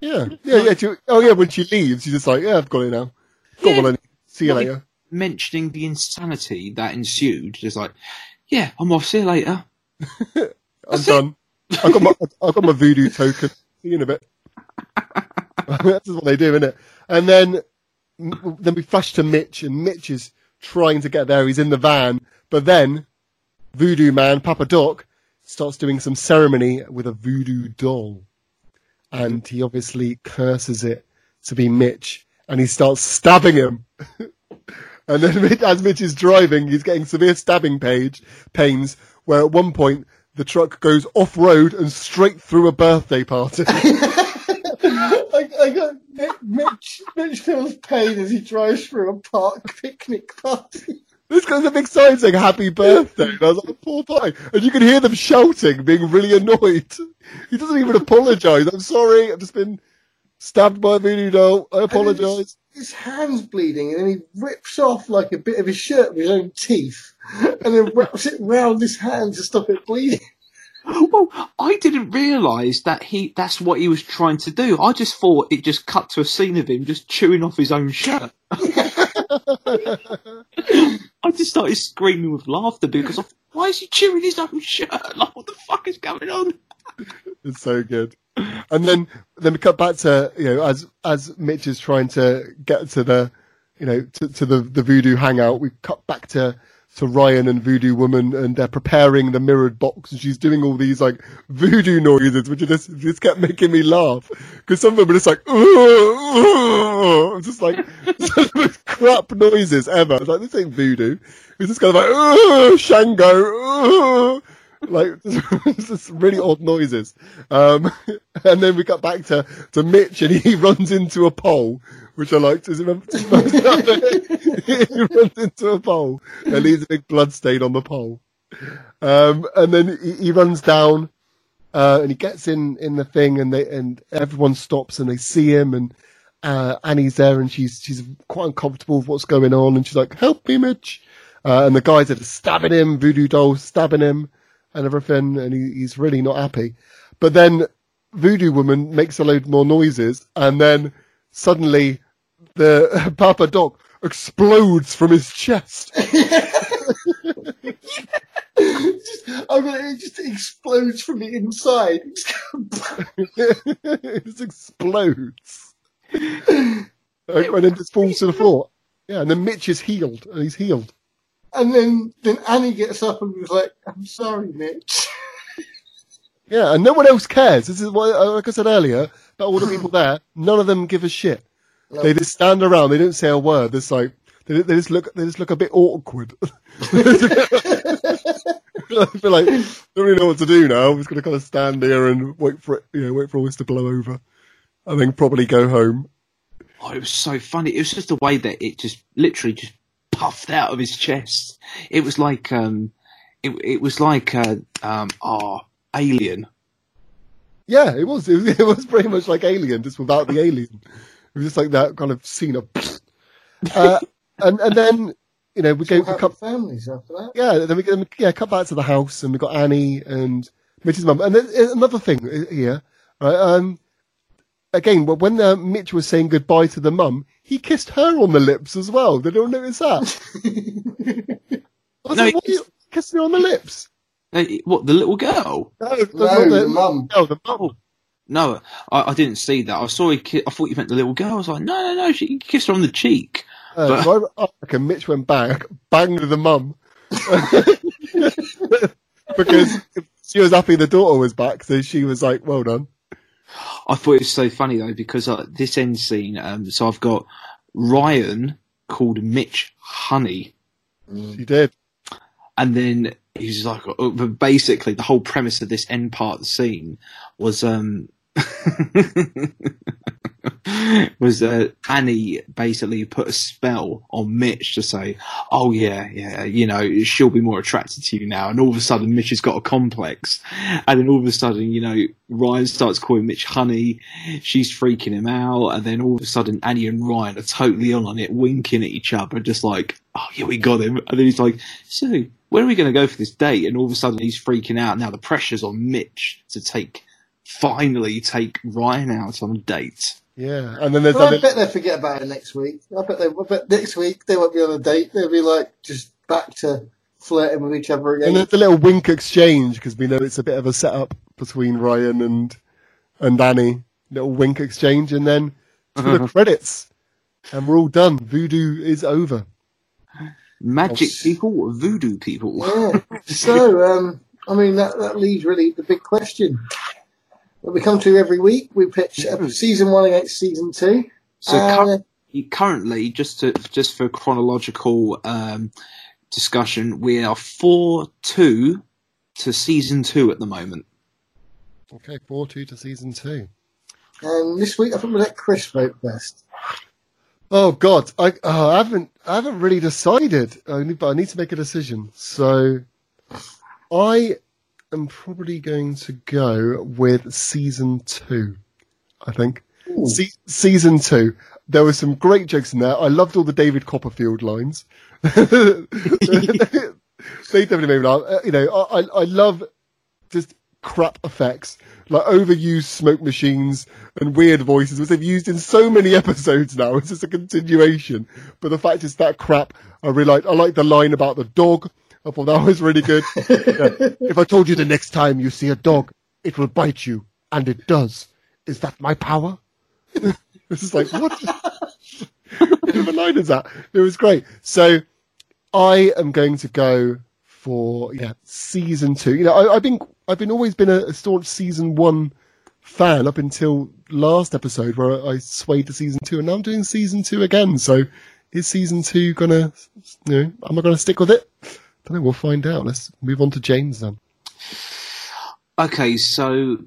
yeah, yeah, yeah. She, oh yeah, when she leaves, she's just like, yeah, I've got it now. Got Yeah. what I need. See you Like- later. Mentioning the insanity that ensued, just like, yeah, I'm off. See you later. I'm done. I got my I got my voodoo token. See you in a bit. That's just what they do, isn't it? And then then we flash to Mitch, and Mitch is trying to get there. He's in the van, but then Voodoo Man Papa Doc starts doing some ceremony with a voodoo doll, and he obviously curses it to be Mitch, and he starts stabbing him. And then as Mitch is driving, he's getting severe stabbing page, pains, where at one point the truck goes off road and straight through a birthday party. I, I got Mitch, Mitch, feels pain as he drives through a park picnic party. this guy's a big sign saying happy birthday. And I was like, poor guy. And you can hear them shouting, being really annoyed. He doesn't even apologise. I'm sorry, I've just been stabbed by a voodoo doll. I apologise. His hand's bleeding, and then he rips off like a bit of his shirt with his own teeth, and then wraps it round his hand to stop it bleeding. Well, I didn't realise that he that's what he was trying to do. I just thought it just cut to a scene of him just chewing off his own shirt. I just started screaming with laughter because I thought, why is he chewing his own shirt? Like, what the fuck is going on? It's so good. And then then we cut back to you know as as Mitch is trying to get to the you know to, to the the voodoo hangout. We cut back to to Ryan and Voodoo Woman, and they're preparing the mirrored box, and she's doing all these like voodoo noises, which just just kept making me laugh because some of them are just like just like crap noises ever. Like this ain't voodoo. It's just kind of like "Ugh, Shango. ugh." Like just really odd noises. Um, and then we cut back to, to Mitch and he runs into a pole, which I liked. Does it remember? he runs into a pole and leaves a big blood stain on the pole. Um, and then he, he runs down, uh, and he gets in, in the thing and they, and everyone stops and they see him and, uh, Annie's there and she's, she's quite uncomfortable with what's going on and she's like, help me, Mitch. Uh, and the guys are stabbing him, voodoo dolls stabbing him and everything, and he, he's really not happy. But then Voodoo Woman makes a load more noises, and then suddenly the Papa Doc explodes from his chest. just, I mean, it just explodes from the inside. it just explodes. and then just falls to the floor. Yeah, and then Mitch is healed, and he's healed. And then, then Annie gets up and was like, I'm sorry, Mitch. Yeah, and no one else cares. This is why, uh, like I said earlier, about all the people there, none of them give a shit. They just stand around. They don't say a word. It's like they, they just look. They just look a bit awkward. I feel like don't really know what to do now. I'm just going to kind of stand here and wait for it. You know, wait for all this to blow over, and then probably go home. Oh, it was so funny. It was just the way that it just literally just puffed out of his chest. It was like um, it it was like uh, um, oh, Alien. Yeah, it was. It was, it was pretty much like Alien, just without the alien. It was just like that kind of scene of. Uh, and and then you know, we Still go, we happy come, families after that. yeah, then we, then we yeah, cut back to the house and we got Annie and Mitch's mum. And then, another thing uh, here, right, um, again, well, when uh, Mitch was saying goodbye to the mum, he kissed her on the lips as well. Did anyone notice that? I was No, like, he what are you kissing her on the lips? Uh, what the little girl? No, the, No, the mum. No, the mum. No, I, I didn't see that. I saw he. Ki- I thought you meant the little girl. I was like, no, no, no. She kissed her on the cheek. Uh, But- so I, I reckon Mitch went back, banged the mum. because she was happy the daughter was back, so she was like, well done. I thought it was so funny though because uh, this end scene. Um, so I've got Ryan called Mitch Honey, She did. and then he's like, uh, basically the whole premise of this end part of the scene was um. was uh, Annie basically put a spell on Mitch to say, "Oh yeah, yeah, you know, she'll be more attracted to you now." And all of a sudden, Mitch has got a complex, and then all of a sudden, you know, Ryan starts calling Mitch honey. She's freaking him out, and then all of a sudden, Annie and Ryan are totally on on it, winking at each other, just like, "Oh yeah, we got him." And then he's like, "So, when are we going to go for this date?" And all of a sudden, he's freaking out. Now the pressure's on Mitch to take, finally take Ryan out on a date. Yeah. And then there's Well, I that bet they'll forget about it next week. I bet they. I bet next week they won't be on a date. They'll be like just back to flirting with each other And again. there's a little wink exchange because we know it's a bit of a setup between Ryan and and Annie. Little wink exchange, and then to the credits, and we're all done. Voodoo is over. Magic Yes. people, voodoo people. Yeah. So, um, I mean, that, that leaves really the big question that we come to every week. We pitch uh, season one against season two. So Uh, cur- currently, just to just for chronological um, discussion, we are four two to season two at the moment. Okay, four two to season two. and this week, I think we'll let Chris vote first. Oh God, I, oh, I haven't I haven't really decided. I need, but I need to make a decision. So I am probably going to go with season two. I think Se- season two. There were some great jokes in there. I loved all the David Copperfield lines. they definitely made me laugh. Uh, You know, I, I, I love just crap effects, like overused smoke machines and weird voices, which they've used in so many episodes now. It's just a continuation. But the fact is that crap, I really like. I like the line about the dog. I thought that was really good. Yeah. If I told you the next time you see a dog, it will bite you, and it does. Is that my power? it's just like what? what of a line is that? It was great. So I am going to go for yeah season two. You know, I, I've been I've been always been a, a staunch season one fan up until last episode where I swayed to season two, and now I'm doing season two again. So is season two gonna? You know, am I gonna stick with it? Don't know. We'll find out. Let's move on to James then. Okay, so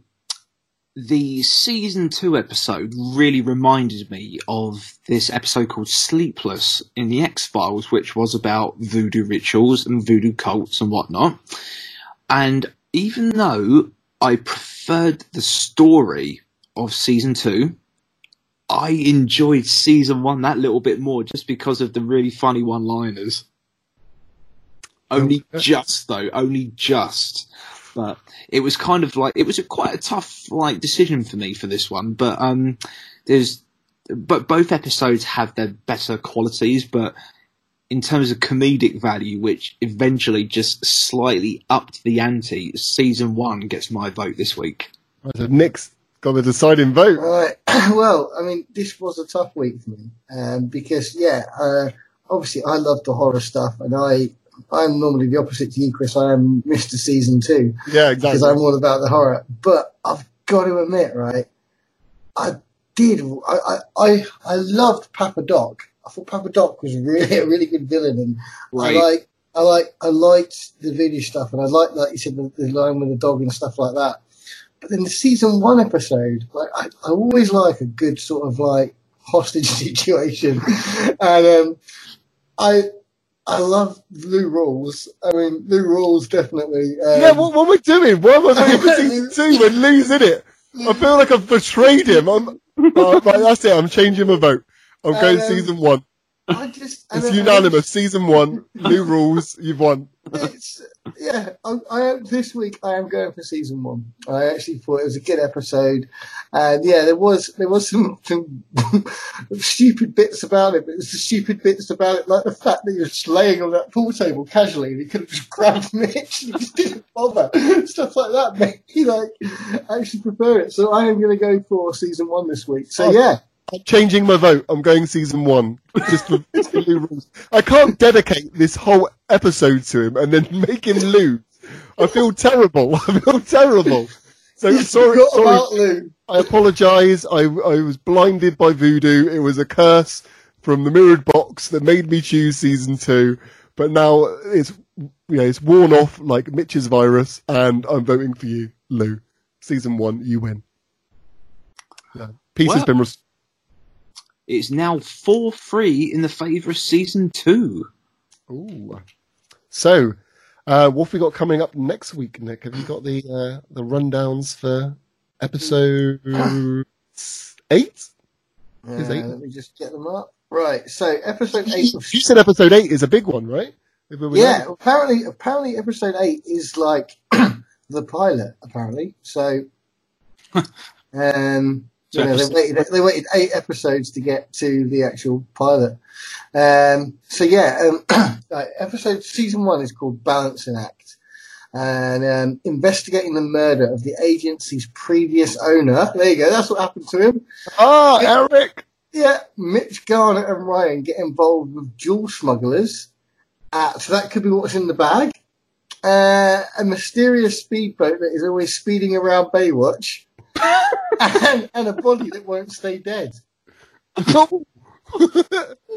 the season two episode really reminded me of this episode called Sleepless in the X Files, which was about voodoo rituals and voodoo cults and whatnot. And even though I preferred the story of season two, I enjoyed season one that little bit more just because of the really funny one liners. Only just though, only just. But it was kind of like it was a quite a tough like decision for me for this one. But um, there's but both episodes have their better qualities, but in terms of comedic value, which eventually just slightly upped the ante, season one gets my vote this week. Right, so Nick's got the deciding vote. Right. well, I mean, this was a tough week for me um, because, yeah, uh, obviously I love the horror stuff, and I I'm normally the opposite to you, Chris. I am Mister Season Two Yeah, exactly. because. I'm all about the horror. But I've got to admit, right, I did. I I I, I loved Papa Doc. I thought Papa Doc was really a really good villain, and I like I like I liked the video stuff, and I liked like you said the, the line with the dog and stuff like that. But then the season one episode, like I, I always like a good sort of like hostage situation, and um, I I love Lou Rawls. I mean, Lou Rawls definitely. Um, yeah, what, what are we doing? Why am I voting for season two when Lou's in it? I feel like I've betrayed him. I'm, uh, right, that's it. I'm changing my vote. I'm going Um, season one. I just It's I- unanimous. Season one, new rules. You've won. It's yeah. I, I this week. I am going for season one. I actually thought it was a good episode, and yeah, there was there was some, some stupid bits about it. But it was the stupid bits about it, like the fact that you're just laying on that pool table casually, and you could have just grabbed Mitch. and You just didn't bother. Stuff like that made me like actually prefer it. So I am going to go for season one this week. So Oh. yeah. I'm changing my vote. I'm going season one. Just for, just for new rules. I can't dedicate this whole episode to him and then make him lose. I feel terrible. I feel terrible. So You sorry, sorry. about Lou. I apologise. I, I was blinded by voodoo. It was a curse from the mirrored box that made me choose season two. But now it's you know it's worn off like Mitch's virus, and I'm voting for you, Lou. Season one, you win. Yeah. Peace has been. Res- It's now 4 3 in the favour of season two. Ooh. So, uh, what have we got coming up next week, Nick? Have you got the uh, the rundowns for episode eight? Uh, Is eight? let me just get them up. Right. So episode eight. You said episode eight is a big one, right? If it was Yeah, apparently, apparently, episode eight is like the pilot. Apparently, so um, So you know, they waited they waited eight episodes to get to the actual pilot. Um, so yeah, um, episode season one is called Balancing Act, and um, investigating the murder of the agency's previous owner. There you go. That's what happened to him. Ah, Eric. Yeah, Mitch Garner and Ryan get involved with jewel smugglers. Uh, so that could be what's in the bag. Uh, a mysterious speedboat that is always speeding around Baywatch. And, and a body that won't stay dead.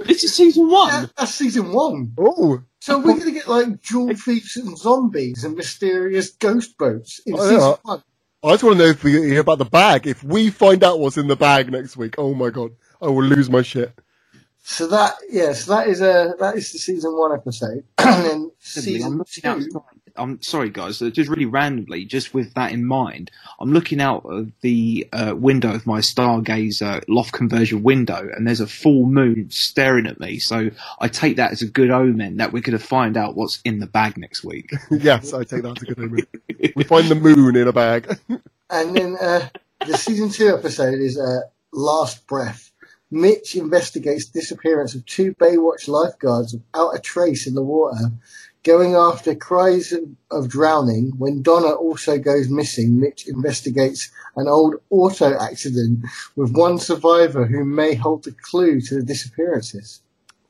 This is season one. That- that's season one. oh, So we're going to get like jewel thieves and zombies and mysterious ghost boats in Oh, season yeah. one. I just want to know if we hear about the bag. If we find out what's in the bag next week, oh my god, I will lose my shit. So that, yeah, so that is a, that is the season one episode. and then season looking two. Outside. I'm sorry, guys. uh, Just really randomly, just with that in mind, I'm looking out of the uh, window of my Stargazer loft conversion window, and there's a full moon staring at me. So I take that as a good omen that we're going to find out what's in the bag next week. yes, I take that as a good omen. We find the moon in a bag. And then uh, the season two episode is uh, Last Breath. Mitch investigates disappearance of two Baywatch lifeguards without a trace in the water, going after cries of, of drowning. When Donna also goes missing, Mitch investigates an old auto accident with one survivor who may hold the clue to the disappearances.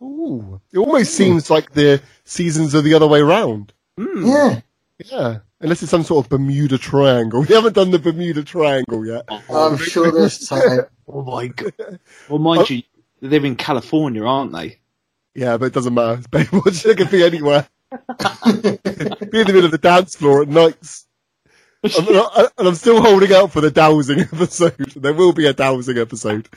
Ooh, it almost seems like the seasons are the other way round. Hmm. Yeah, Yeah, unless it's some sort of Bermuda Triangle. We haven't done the Bermuda Triangle yet. I'm sure there's time. Oh my god! Well, mind you, they're in California, aren't they? Yeah, but it doesn't matter. It's Baywatch. It could be anywhere. Be in the middle of the dance floor at nights. I'm, and I'm still holding out for the dowsing episode. There will be a dowsing episode.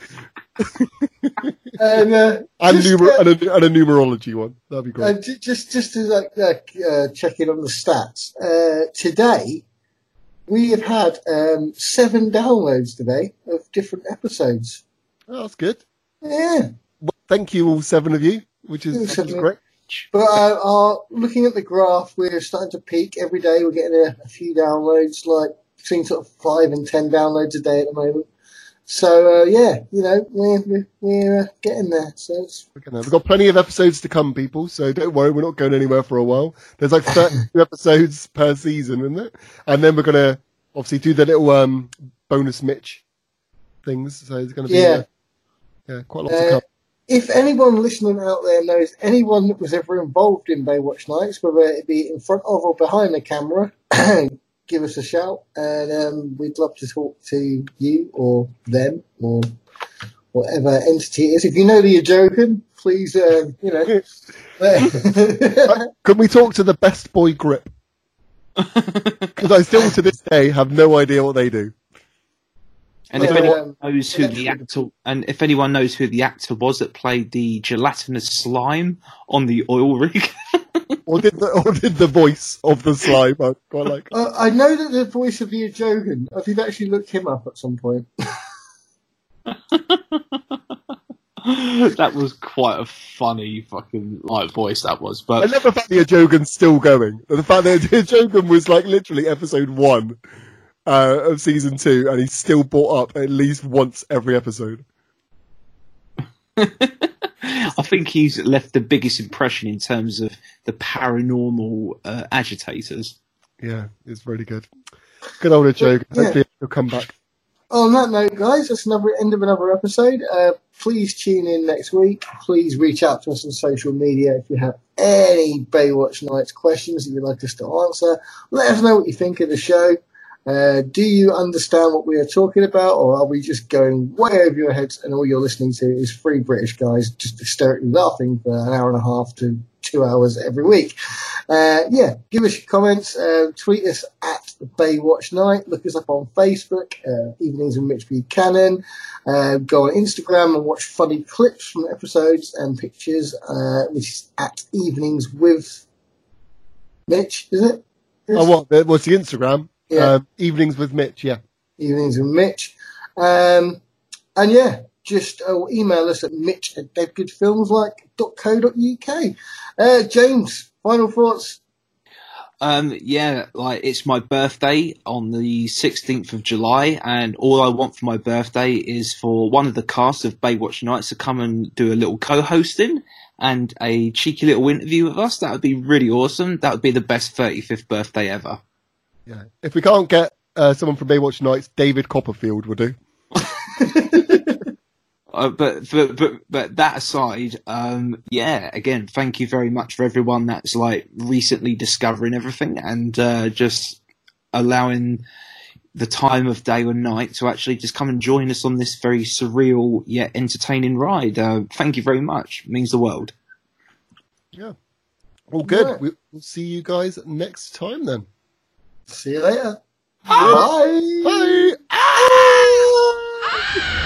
And, uh, And, just, numer- uh, and, a, and a numerology one. That'd be great. just just to like uh, uh, check in on the stats. Uh, today we have had um, seven downloads today of different episodes. Oh, that's good. Yeah, Well, thank you all seven of you, which is, is great. But uh, uh, looking at the graph, we're starting to peak every day. We're getting a, a few downloads, like between sort of five and ten downloads a day at the moment. So uh, yeah, you know we're we're, we're uh, getting there. So it's We're gonna- We've got plenty of episodes to come, people. So don't worry, we're not going anywhere for a while. There's like 32 episodes per season, isn't it? And then we're gonna obviously do the little um, bonus Mitch things. So it's gonna be Yeah. uh, yeah, quite lots to Uh, come. If anyone listening out there knows anyone that was ever involved in Baywatch Nights, whether it be in front of or behind the camera, give us a shout, and um, we'd love to talk to you or them or whatever entity it is. If you know that you're joking, please, uh, you know. Can we talk to the best boy grip? Because I still to this day have no idea what they do. And if anyone um, knows who the actor, and if anyone knows who the actor was that played the gelatinous slime on the oil rig, Or did the or did the voice of the slime? I quite like. uh, I know that the voice of the Jogan, I did actually look him up at some point. that was quite a funny fucking like voice that was. But I But love the fact that Jogan's still going. The fact that the Jogan was like literally episode one uh, of season two, and he's still brought up at least once every episode. I think he's left the biggest impression in terms of the paranormal uh, agitators. Yeah, it's really good. Good old Jogan. Yeah. Hopefully he'll come back. On that note, guys, that's another end of another episode. Uh, please tune in next week. Please reach out to us on social media if you have any Baywatch Nights questions that you'd like us to answer. Let us know what you think of the show. Uh, do you understand what we are talking about, or are we just going way over your heads and all you're listening to is three British guys just hysterically laughing for an hour and a half to two hours every week? Uh, yeah, give us your comments. Uh, tweet us at Baywatch Night. Look us up on Facebook, uh, Evenings with Mitch Buchanan. Go on Instagram and watch funny clips from episodes and pictures, uh, which is at Evenings with Mitch, is it? Oh, what? What's the Instagram? Yeah. Um, evenings with Mitch. Yeah. Evenings with Mitch. Um, and yeah, just uh, email us at mitch at deadgoodfilmslike.co.uk. Uh, James, final thoughts? Um, yeah, like it's my birthday on the 16th of July, and all I want for my birthday is for one of the cast of Baywatch Nights to come and do a little co-hosting and a cheeky little interview with us. That would be really awesome. That would be the best 35th birthday ever. Yeah. If we can't get uh, someone from Baywatch Nights, David Copperfield will do. Uh, but, but but but that aside, um, yeah. Again, thank you very much for everyone that's like recently discovering everything and uh, just allowing the time of day or night to actually just come and join us on this very surreal yet entertaining ride. Uh, thank you very much. It means the world. Yeah. All good. Right. We- We'll see you guys next time then. See you later. Bye. Bye. Bye. Ah!